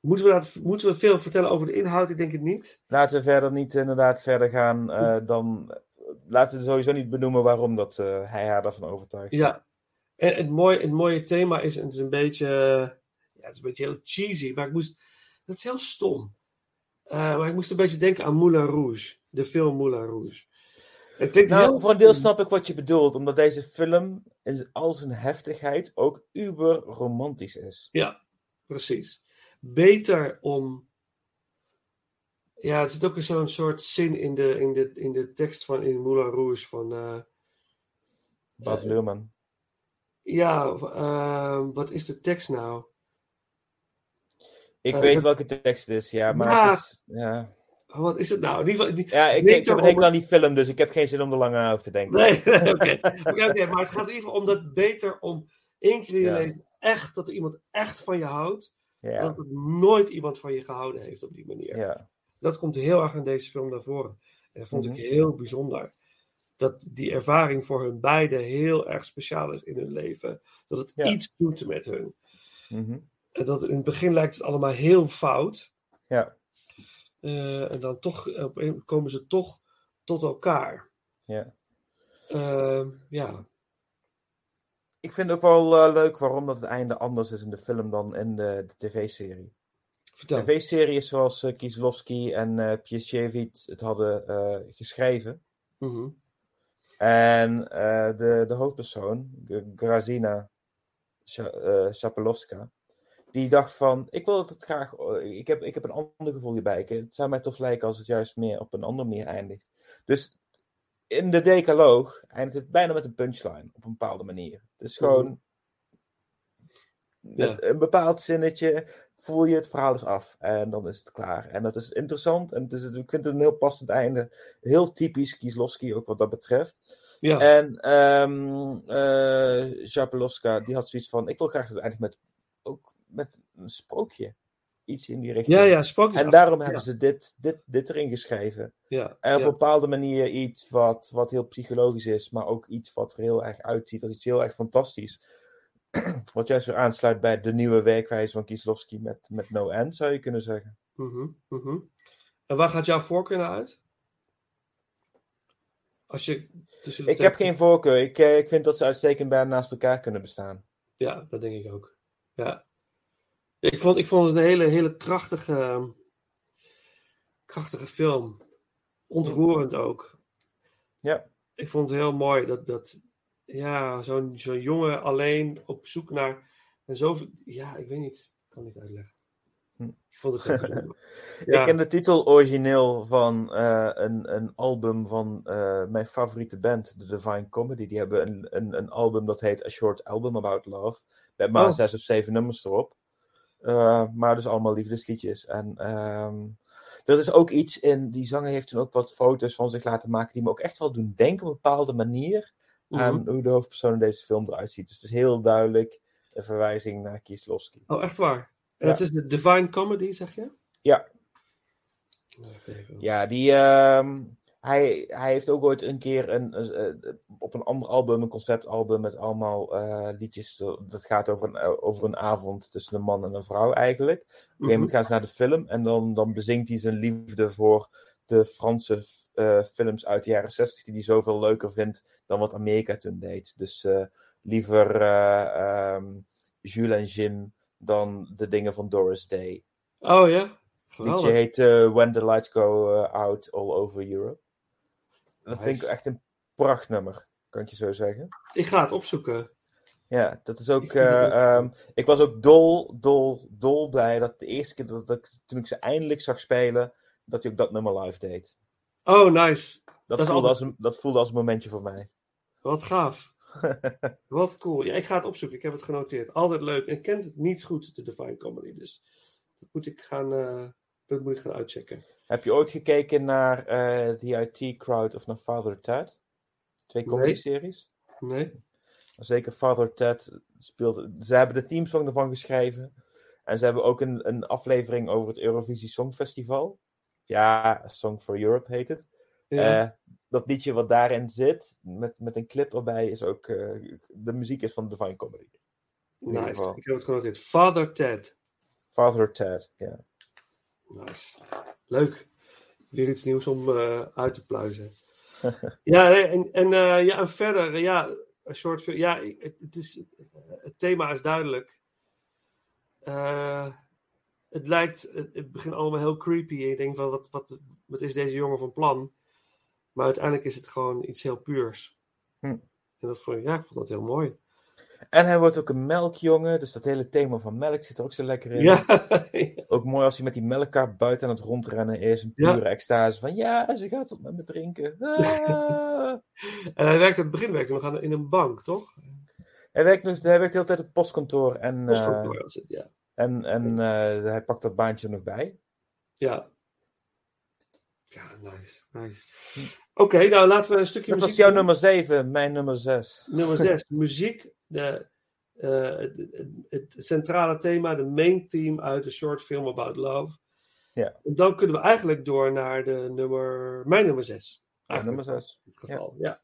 Moeten, we dat, moeten we veel vertellen over de inhoud? Ik denk het niet. Laten we verder niet inderdaad verder gaan eh, dan... Laten we sowieso niet benoemen waarom dat, eh, hij haar daarvan overtuigt. Ja. En het mooie, het mooie thema is, het is een beetje, ja, het is een beetje heel cheesy, maar ik moest, dat is heel stom. Eh, maar ik moest een beetje denken aan Moulin Rouge, de film Moulin Rouge. Het klinkt Nou, heel voor een deel snap ik wat je bedoelt, omdat deze film in al zijn heftigheid ook uber romantisch is. Ja, precies. Beter om. Ja, er zit ook zo'n soort zin in de, in, de, in de tekst van in Moulin Rouge van. eh, Bas Eh, Luhrmann. ja, wat is de tekst nou? Ik Eh, weet dat- welke tekst het is, ja, maar Ja. het is... Ja, wat is het nou? In ieder geval, die- ja ik, ik heb een hekel aan die film, dus ik heb geen zin om er lang aan over te denken. Nee, *laughs* oké. Maar het gaat in ieder geval om dat beter om één keer in je Ja. leven echt, dat er iemand echt van je houdt. Ja, Dat er nooit iemand van je gehouden heeft op die manier. ja. Dat komt heel erg in deze film naar voren. En dat vond Mhm. ik heel bijzonder. Dat die ervaring voor hun beiden heel erg speciaal is in hun leven. Dat het iets doet met hun. Mhm. En dat in het begin lijkt het allemaal heel fout. ja. Eh, en dan toch op een- komen ze toch tot elkaar. ja. Eh, ja. Ik vind ook wel eh, leuk waarom dat het einde anders is in de film dan in de, de tv-serie. De tv-serie is zoals uh, Kieslowski en eh Piesiewicz het hadden eh, geschreven. Mhm. En eh, de, de hoofdpersoon, Grazina eh, Shapelowska, die dacht van, ik wil het graag, ik heb, ik heb een ander gevoel hierbij. Ik- Het zou mij tof lijken als het juist meer op een andere manier eindigt. Dus in de decaloog eindigt het bijna met een punchline, op een bepaalde manier. Het is gewoon, Ja. met een bepaald zinnetje voel je het verhaal eens af en dan is het klaar. En dat is interessant en het is, ik vind het een heel passend einde. Heel typisch Kieslowski ook wat dat betreft. Ja. En eh Shapelowska, die had zoiets van: ik wil graag dat het eindigt met, met een sprookje. Iets in die richting. ja, ja, sprookjes. En daarom Ja. hebben ze dit, dit, dit erin geschreven. Ja, En op ja. een bepaalde manier iets wat, wat heel psychologisch is, maar ook iets wat er heel erg uitziet als iets heel erg fantastisch. *clears throat* Wat juist weer aansluit bij de nieuwe werkwijze van Kieslowski met, met No End, zou je kunnen zeggen. Mhm, mhm. En waar gaat jouw voorkeur naar uit? Als je tussen Ik heb geen voorkeur. Ik, eh, ik vind dat ze uitstekend bij naast elkaar kunnen bestaan. Ja, dat denk ik ook. Ja. Ik vond, ik vond het een hele, hele krachtige, krachtige film. Ontroerend ook. Ja. Ik vond het heel mooi dat, dat ja, zo'n zo'n jongen alleen op zoek naar. En zoveel, ja, ik weet niet. Ik kan het niet uitleggen. Hm. Ik vond het. *laughs* Ja. Ik ken de titel origineel van eh, een, een album van eh, mijn favoriete band, The Divine Comedy. Die hebben een, een, een album dat heet A Short Album About Love. Met maar Oh. zes of zeven nummers erop. Eh, maar dus allemaal liefdesliedjes. En ehm, er is ook iets in, die zanger heeft toen ook wat foto's van zich laten maken die me ook echt wel doen denken op een bepaalde manier aan Mhm. hoe de hoofdpersoon in deze film eruit ziet. Dus het is heel duidelijk een verwijzing naar Kieslowski. Oh, echt waar. En Ja. het is de Divine Comedy, zeg je? Ja. Ja, die, ehm, hij, hij heeft ook ooit een keer een, eh, op een ander album, een conceptalbum met allemaal eh, liedjes. Dat gaat over een, eh, over een avond tussen een man en een vrouw eigenlijk. Op een gegeven Mhm. moment gaan ze naar de film en dan, dan bezingt hij zijn liefde voor de Franse films uit de jaren 60, die hij zoveel leuker vindt dan wat Amerika toen deed. Dus liever ehm, Jules en Jim dan de dingen van Doris Day. Oh ja? Het liedje Geweldig. heet When the Lights Go Out All Over Europe. Dat vind ik echt een prachtnummer, kan ik je zo zeggen. Ik ga het opzoeken. Ja, dat is ook. Ik eh, ehm, ik was ook dol, dol, dol blij dat de eerste keer dat ik, toen ik ze eindelijk zag spelen, dat hij ook dat nummer live deed. Oh, nice. Dat, is voelde, altijd- als een, dat voelde als een momentje voor mij. Wat gaaf. *laughs* Wat cool. Ja, ik ga het opzoeken. Ik heb het genoteerd. Altijd leuk. En ik ken het niet goed, de Divine Comedy. Dus dat moet ik gaan, eh, dat moet ik gaan uitchecken. Heb je ooit gekeken naar eh The IT Crowd of naar Father Ted? Twee comedy-series? Nee? Zeker Father Ted speelt. Ze hebben de teamsong ervan geschreven. En ze hebben ook een, een aflevering over het Eurovisie Songfestival. Ja, Song for Europe heet het. Ja. Eh, dat liedje wat daarin zit, met, met een clip erbij, is ook. eh, de muziek is van Divine Comedy. in nice. Ik heb het genoteerd. Father Ted. Father Ted, ja. Nice. Leuk. Weer iets nieuws om eh, uit te pluizen. *laughs* ja, en, en, eh, ja, en verder, ja, een soort film. Ja, ik- het, het is, het thema is duidelijk. Eh, het lijkt, het, het begint allemaal heel creepy. Je denkt van, wat, wat, wat is deze jongen van plan? Maar uiteindelijk is het gewoon iets heel puurs. Hm. En dat vond ik, ja, ik vond dat heel mooi. En hij wordt ook een melkjongen, dus dat hele thema van melk zit er ook zo lekker in. Ja, *laughs* Ook mooi als hij met die melkkaart buiten aan het rondrennen is. Een Ja. pure extase van ja, ze gaat op met me drinken. *laughs* Ah. en hij werkt, het begin werkte hij nog aan- in een bank, toch? hij, werkt dus, hij werkt de hele tijd op postkantoor. En, eh, Postkantoor was het, ja. En, en eh, hij pakt dat baantje nog bij. Ja. Ja, nice. nice. Oké, nou laten we een stukje Dat was muziek jouw doen. nummer 7, mijn nummer 6. Nummer 6, *laughs* muziek. De, eh, het, centrale thema, de main theme uit de short film About Love. Ja. En dan kunnen we eigenlijk door naar de nummer, mijn nummer 6. Mijn nummer 6. In dit geval, ja.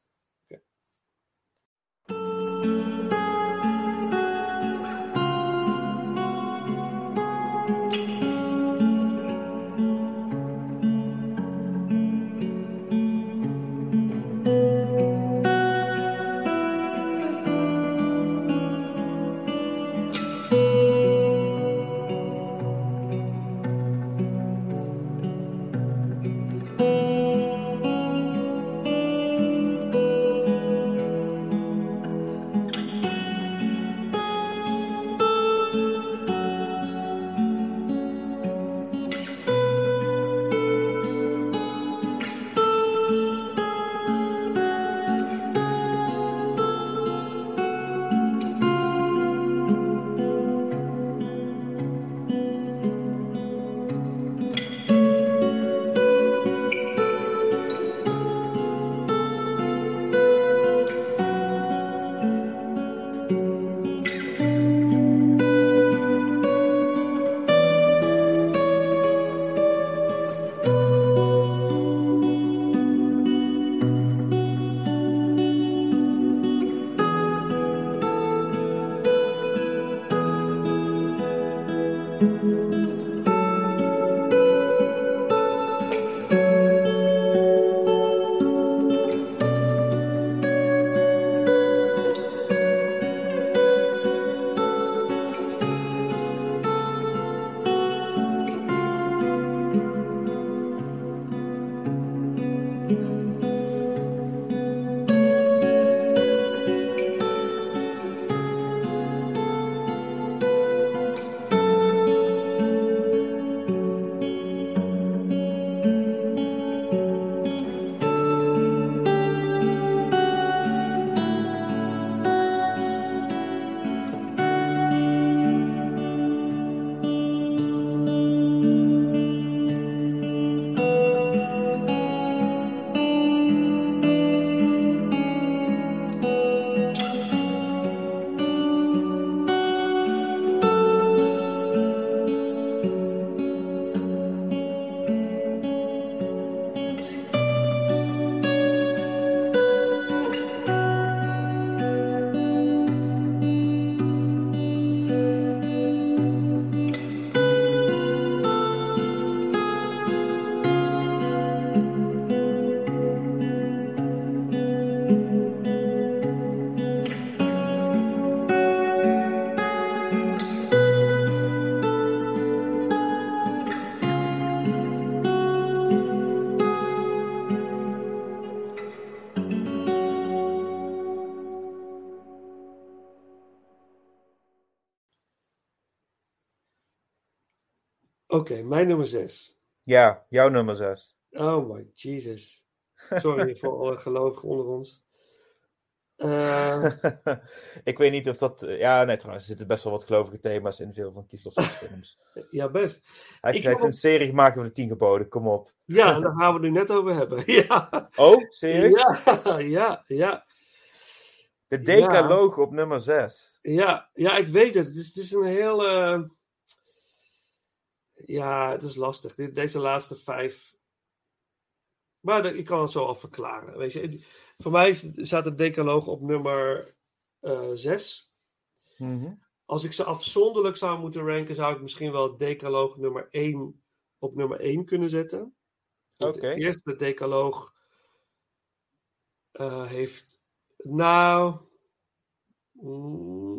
Oké, mijn nummer 6. Ja, jouw nummer 6. Oh my Jesus. Sorry *laughs* voor alle gelovigen onder ons. Eh, *laughs* ik weet niet of dat... eh, Ja, nee, trouwens, er zitten best wel wat gelovige thema's in veel van Kieslow's films. *laughs* ja, best. Hij Ik heeft, een serie gemaakt over de tien geboden, kom op. Ja, daar gaan we het nu net over hebben. Ja, Oh, serieus? ja, ja, ja. De decaloog op nummer 6. Ja, ja, ik weet het. Het is, het is een heel. Ja, het is lastig. Deze laatste vijf. Maar de- ik kan het zo al verklaren. Weet je. Voor mij staat de decaloog op nummer eh 6. Als ik ze afzonderlijk zou moeten ranken, zou ik misschien wel decaloog nummer 1 op nummer 1 kunnen zetten. Oké. De eerste decaloog eh, heeft. Nou. mm,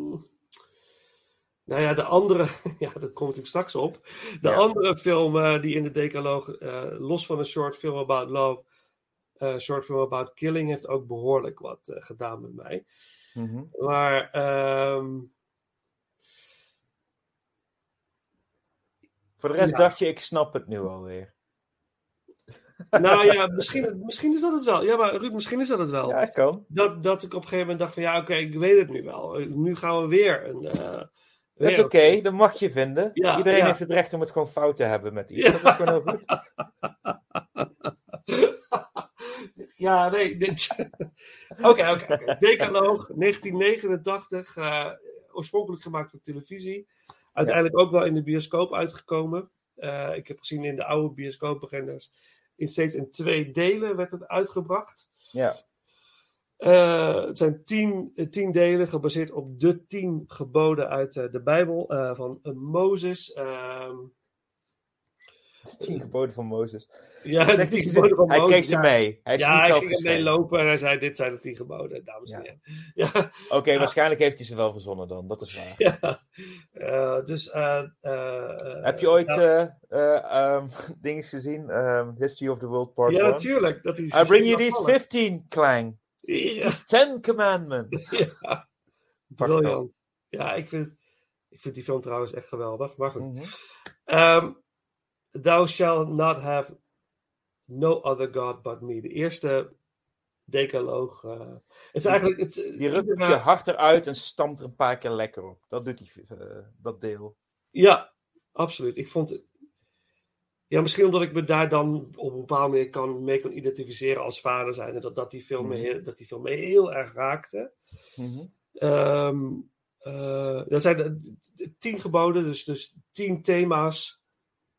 nou ja, de andere. *laughs* Ja, daar kom ik straks op. De Ja. andere film eh, die in de decaloog, eh, los van een short film about love, eh short film about killing, heeft ook behoorlijk wat gedaan met mij. Mhm. Maar. ehm, Voor de rest Ja. dacht je, ik snap het nu alweer. *laughs* nou ja, *laughs* misschien, misschien is dat het wel. Ja, maar Ruud, misschien is dat het wel. Ja, kan. Dat, dat ik op een gegeven moment dacht van ja, oké, ik weet het nu wel. Nu gaan we weer een, Dat is oké, dat mag je vinden. Ja, Iedereen ja. heeft het recht om het gewoon fout te hebben met iets. Dat is gewoon heel goed. *laughs* Ja, nee, dit... *laughs* Oké, oké. Decaloog, 1989. eh, oorspronkelijk gemaakt voor televisie. Uiteindelijk ook wel in de bioscoop uitgekomen. Eh, ik heb gezien in de oude bioscoopbeginners. In steeds in twee delen werd het uitgebracht. Ja. Eh, het zijn tien, eh, tien delen gebaseerd op de tien geboden uit eh, de Bijbel van Mozes. Ehm, De tien geboden van Mozes. ja, Hij de tien die geboden van Hij Mozes, kreeg ze mee. Hij is Ja, hij ging ermee lopen en hij zei: Dit zijn de tien geboden, dames en heren. Ja, Oké, Ja. waarschijnlijk heeft hij ze wel verzonnen dan. Dat is waar. *laughs* ja. Dus. Heb je ooit eh eh, ehm, *laughs* dingen gezien? Ehm, History of the World Part ja, 1? natuurlijk. Dat hij I bring you these vallen. 15, Clang. *laughs* Ja, These 10 commandments. ja. Briljant. Ja, ik vind, ik vind die film trouwens echt geweldig. Maar goed. Mhm. Ehm, Thou shalt not have no other God but me. De eerste decaloog. eh, het is eigenlijk. Het, Die rukt iedere- je hart eruit en stampt er een paar keer lekker op. Dat doet die, eh, dat deel. Ja, absoluut. Ik vond. Ja, misschien omdat ik me daar dan op een bepaalde manier kan, mee kan identificeren als vader zijn. En dat, dat, die film me Mhm. heel, dat die film me heel erg raakte. Eh, dat zijn tien geboden, dus, dus tien thema's,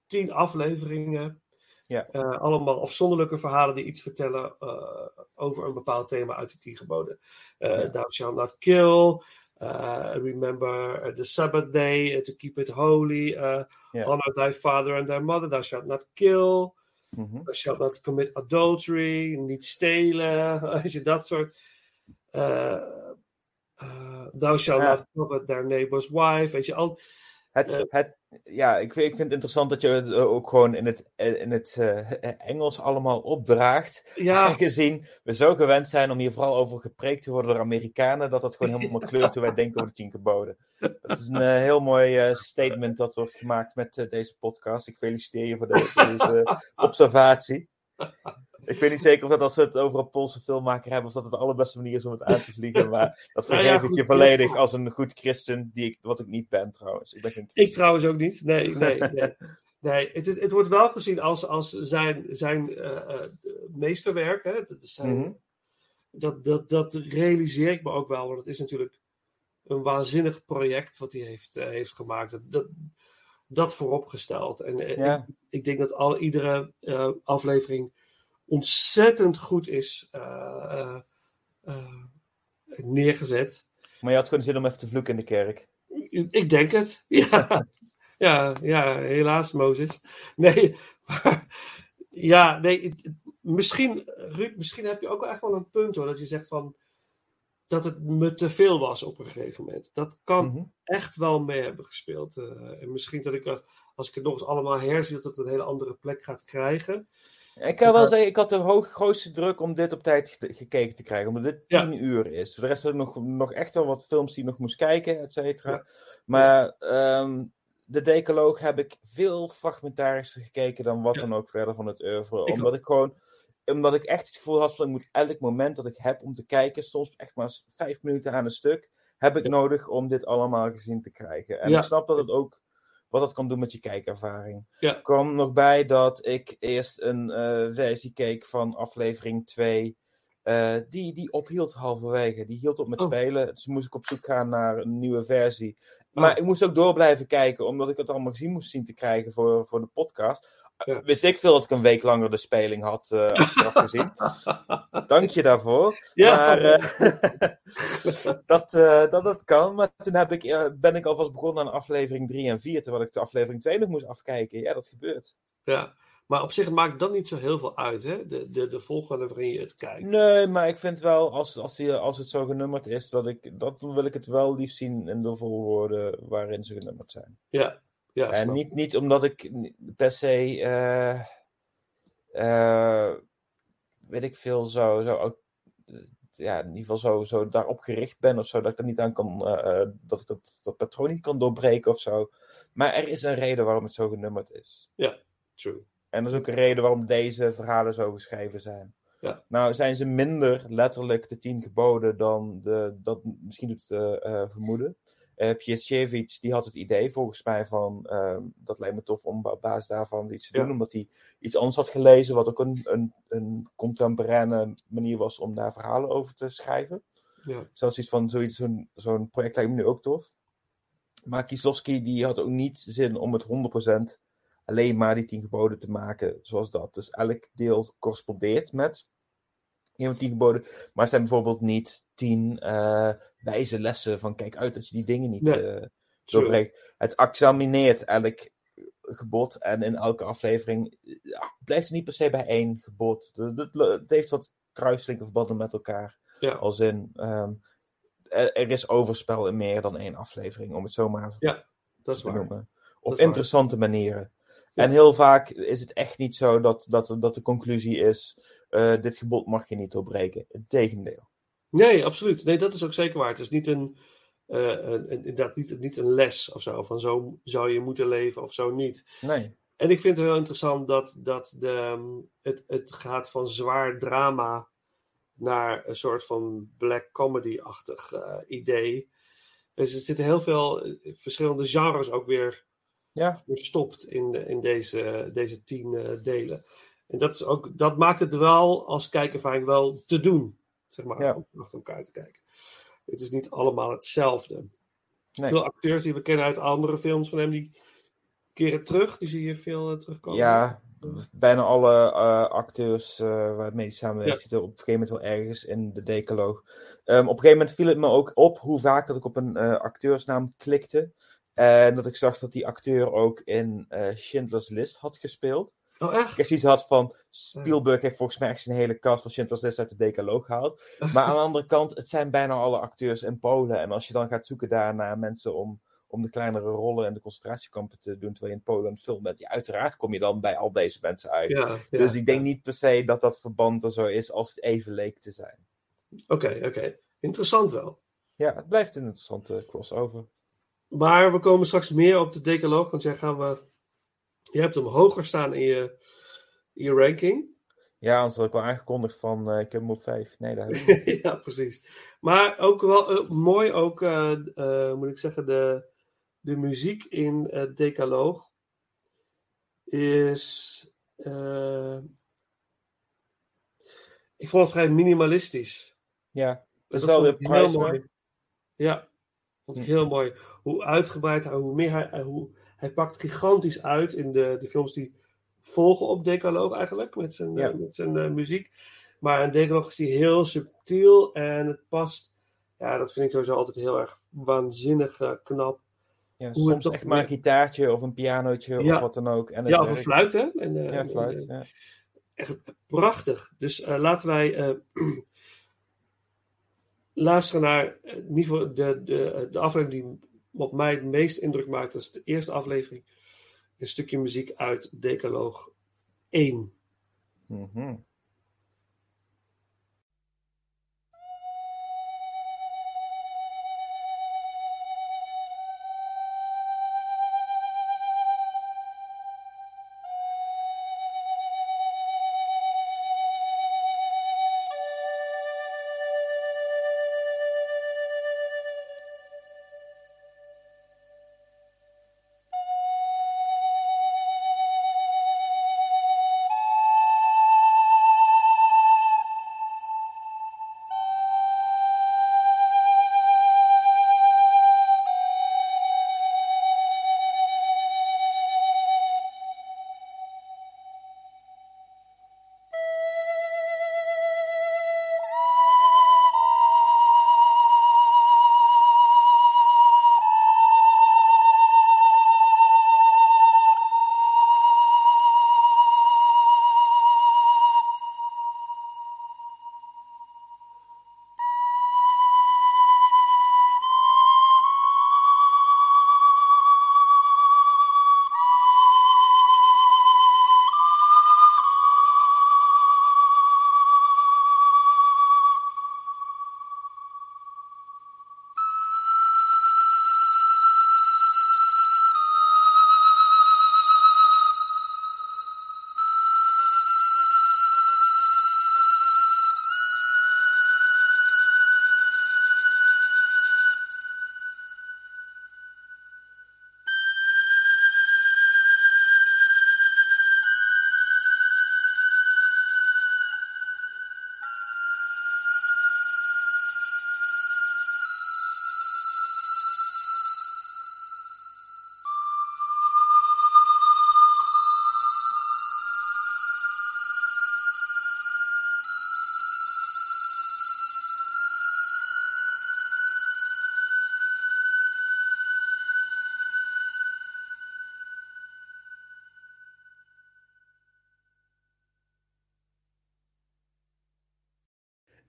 tien afleveringen. Ja. Eh, allemaal afzonderlijke verhalen die iets vertellen eh, over een bepaald thema uit de tien geboden. Eh Ja. Thou shalt not kill. Eh, remember the Sabbath day eh, to keep it holy. eh, Ja. Honor thy father and thy mother. Thou shalt not kill. Mhm. Thou shalt not commit adultery. Niet stelen. *laughs* Als je dat soort. thou shalt Ja. not covet their neighbor's wife. Weet je al. Het, het, ja, ik, vind- ik vind het interessant dat je het eh, ook gewoon in het, eh, in het eh, Engels allemaal opdraagt. Ja, *laughs* Aangezien we zo gewend zijn om hier vooral over gepreekt te worden door Amerikanen, dat dat gewoon helemaal kleurt hoe wij denken over de tien geboden. Dat is een heel mooi statement dat wordt gemaakt met deze podcast. Ik feliciteer je voor deze *laughs* observatie. Ik weet niet zeker of dat als we het over een Poolse filmmaker hebben, of dat het de allerbeste manier is om het aan te vliegen. Maar dat Nou ja, vergeef ik je volledig als een goed christen, die ik, wat ik niet ben trouwens. Ik ben geen ik trouwens ook niet. Nee, *laughs* nee, nee. nee het, het, het wordt wel gezien als, als zijn, zijn eh, eh, meesterwerk. Hè? Dat, zijn, Mhm. dat, dat, dat realiseer ik me ook wel, want het is natuurlijk een waanzinnig project wat hij heeft, eh, heeft gemaakt. Dat, dat, dat vooropgesteld. En Ja. ik, ik denk dat al, iedere aflevering ontzettend goed is eh, eh, eh, neergezet. Maar je had gewoon zin om even te vloeken in de kerk. Ik, denk het. *laughs* Ja. ja, ja, helaas, Mozes. Nee, *laughs* maar, ja, nee, misschien, Ruud, misschien heb je ook wel echt wel een punt hoor, dat je zegt van dat het me te veel was op een gegeven moment. Dat kan Mhm. echt wel mee hebben gespeeld. en misschien dat ik, als ik het nog eens allemaal herzie, dat het een hele andere plek gaat krijgen. Ik kan wel zeggen, ik had de hoog, grootste druk om dit op tijd ge- gekeken te krijgen. Omdat dit Ja. tien uur is. Voor de rest had ik nog, nog echt wel wat films die ik nog moest kijken, et cetera. Maar ehm, de Decaloog heb ik veel fragmentarischer gekeken dan wat Ja. dan ook verder van het oeuvre. Ik omdat ik gewoon, omdat ik echt het gevoel had van ik moet elk moment dat ik heb om te kijken, soms echt maar vijf minuten aan een stuk, heb ik nodig om dit allemaal gezien te krijgen. En ik snap dat het ook wat dat kan doen met je kijkervaring. Ja. Er kwam nog bij dat ik eerst een eh, versie keek van aflevering 2. eh, die, die ophield halverwege. Die hield op met Oh. spelen. Dus moest ik op zoek gaan naar een nieuwe versie. Maar Oh. ik moest ook door blijven kijken, omdat ik het allemaal gezien moest zien te krijgen voor, voor de podcast. Ja. *laughs* Wist ik veel dat ik een week langer de speling had achteraf gezien. *laughs* Dank je daarvoor. Ja, Maar eh, *laughs* dat, eh, dat, dat kan. Maar toen heb ik, ben ik alvast begonnen aan aflevering 3 en 4, terwijl ik de aflevering 2 nog moest afkijken. Ja, dat gebeurt. ja. Maar op zich maakt dat niet zo heel veel uit, hè? De, de, de volgorde waarin je het kijkt. Nee, maar ik vind wel, als, als, die, als het zo genummerd is, dat ik, dat, wil ik het wel liefst zien in de volgorde waarin ze genummerd zijn. Ja, ja En snap. niet, niet omdat ik per se, eh, eh, weet ik veel, zo, zo eh, ja, in ieder geval zo, zo daarop gericht ben of zo, dat ik er niet aan kan, eh, eh, dat ik dat, dat patroon niet kan doorbreken of zo. Maar er is een reden waarom het zo genummerd is. True. En er is ook een reden waarom deze verhalen zo geschreven zijn. Ja. Nou zijn ze minder letterlijk de tien geboden dan de, dat misschien doet eh, eh, vermoeden. Piesiewicz, die had het idee volgens mij van, ehm, dat lijkt me tof om op basis daarvan iets te Ja. doen, omdat hij iets anders had gelezen, wat ook een, een, een contemporaine manier was om daar verhalen over te schrijven. Ja. Zelfs iets van zoiets, zo'n zo'n project lijkt me nu ook tof. Maar Kieslowski die had ook niet zin om het 100% alleen maar die tien geboden te maken zoals dat. Dus elk deel correspondeert met van tien geboden. Maar het zijn bijvoorbeeld niet tien eh, wijze lessen van kijk uit dat je die dingen niet Nee. eh doorbreekt. Het examineert elk gebod en in elke aflevering eh, ja, blijft het niet per se bij één gebod. Het, heeft wat kruiselijke verbanden met elkaar. Ja. Als in, ehm, er, er is overspel in meer dan één aflevering, om het zo maar Dat is te waar. noemen. Op waar. interessante manieren. Ja. En heel vaak is het echt niet zo dat, dat, dat de conclusie is: eh, dit gebod mag je niet doorbreken. Integendeel. Nee, absoluut. Nee, dat is ook zeker waar. Het is niet een, eh, een, inderdaad niet, niet een les of zo. Van zo zou je moeten leven of zo niet. Nee. En ik vind het heel interessant dat, dat de, ehm, het, het gaat van zwaar drama naar een soort van black comedy-achtig eh, idee. Dus er zitten heel veel verschillende genres ook weer Ja, verstopt in, de- in deze, deze tien eh, delen. En dat, is ook, dat maakt het wel als kijkervaring wel te doen, zeg maar, Ja. om achter elkaar te kijken. Het is niet allemaal hetzelfde. Nee. Veel acteurs die we kennen uit andere films van hem, die keren terug. Die zie je veel eh, terugkomen. ja bijna alle eh, acteurs eh waarmee hij samenwerkt Ja. zitten op een gegeven moment wel ergens in de decaloog. Ehm, op een gegeven moment viel het me ook op hoe vaak dat ik op een acteursnaam klikte. En dat ik zag dat die acteur ook in Schindler's List had gespeeld. Oh, ik echt? echt zoiets had van Spielberg heeft volgens mij echt zijn hele cast van Schindler's List uit de decaloog gehaald. *laughs* Maar aan de andere kant, het zijn bijna alle acteurs in Polen. En als je dan gaat zoeken daar naar mensen om, om de kleinere rollen en de concentratiekampen te doen terwijl je in Polen een film bent, ja, uiteraard kom je dan bij al deze mensen uit. Ja, ja, dus ik denk ja. niet per se dat dat verband er zo is als het even leek te zijn. Oké, oké. Interessant wel. Ja, het blijft een interessante crossover. Maar we komen straks meer op de decaloog, want jij, gaan we, je hebt hem hoger staan in je, in je ranking. Ja, anders had ik wel aangekondigd van eh, ik heb hem op 5. Nee, dat heb ik niet. *laughs* ja, precies. Maar ook wel eh, mooi, ook, eh, moet ik zeggen, de, de muziek in het Decaloog is. ik vond het vrij minimalistisch. Ja, dat is wel vond weer ik heel mooi. Ja, vond ik heel mooi. Hoe uitgebreid, hij- hoe meer hij- hoe, hij pakt gigantisch uit in de, de films die volgen op Decaloog eigenlijk, met zijn, Ja. eh, met zijn eh, muziek. Maar in Decaloog is hij heel subtiel en het past, ja, dat vind ik sowieso altijd heel erg waanzinnig eh, knap. Ja, Hoe soms echt maar een gitaartje of een pianootje Ja. of wat dan ook. En Ja, of een fluit, hè? En, eh, Ja, en, fluit. ja. echt prachtig. Dus laten wij *clears throat* luisteren naar in ieder geval de, de, de aflevering die op mij het meest indruk maakt. Dat is de eerste aflevering. Een stukje muziek uit Decaloog 1. Mhm.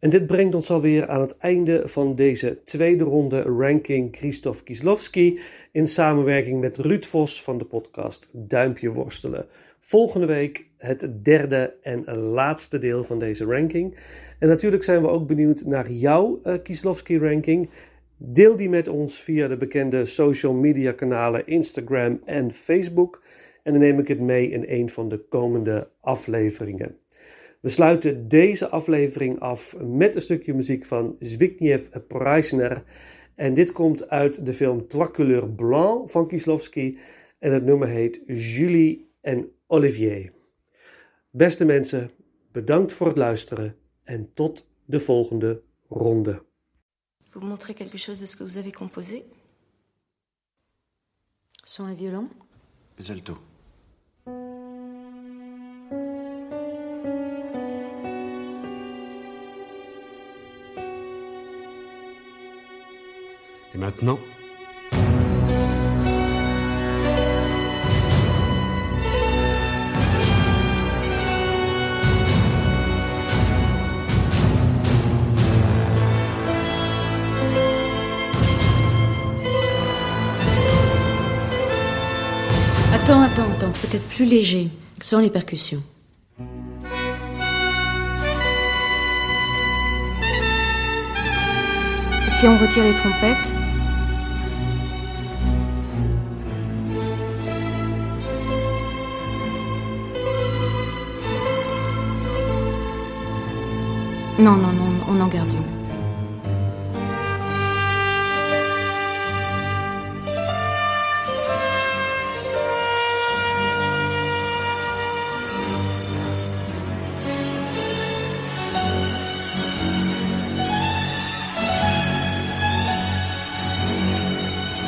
En dit brengt ons alweer aan het einde van deze tweede ronde ranking Christoph Kieslowski in samenwerking met Ruud Vos van de podcast Duimpje Worstelen. Volgende week het derde en laatste deel van deze ranking. En natuurlijk zijn we ook benieuwd naar jouw uh, Kieslowski ranking. Deel die met ons via de bekende social media kanalen Instagram en Facebook. En dan neem ik het mee in een van de komende afleveringen. We sluiten deze aflevering af met een stukje muziek van Zbigniew Preisner. En dit komt uit de film Trois Couleurs Blanc van Kieslowski. En het nummer heet Julie en Olivier. Beste mensen, bedankt voor het luisteren en tot de volgende ronde. Vous montrez quelque chose de ce que vous avez composé Sur les violons Les altos. Maintenant. Attends, attends, attends, peut-être plus léger, sans les percussions. Si on retire les trompettes, Non, non, non, on en garde une.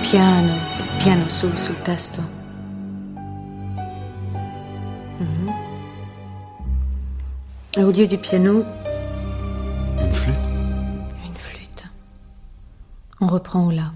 Piano, piano su sul testo. Mhm. Et Au lieu du piano, Oula. là.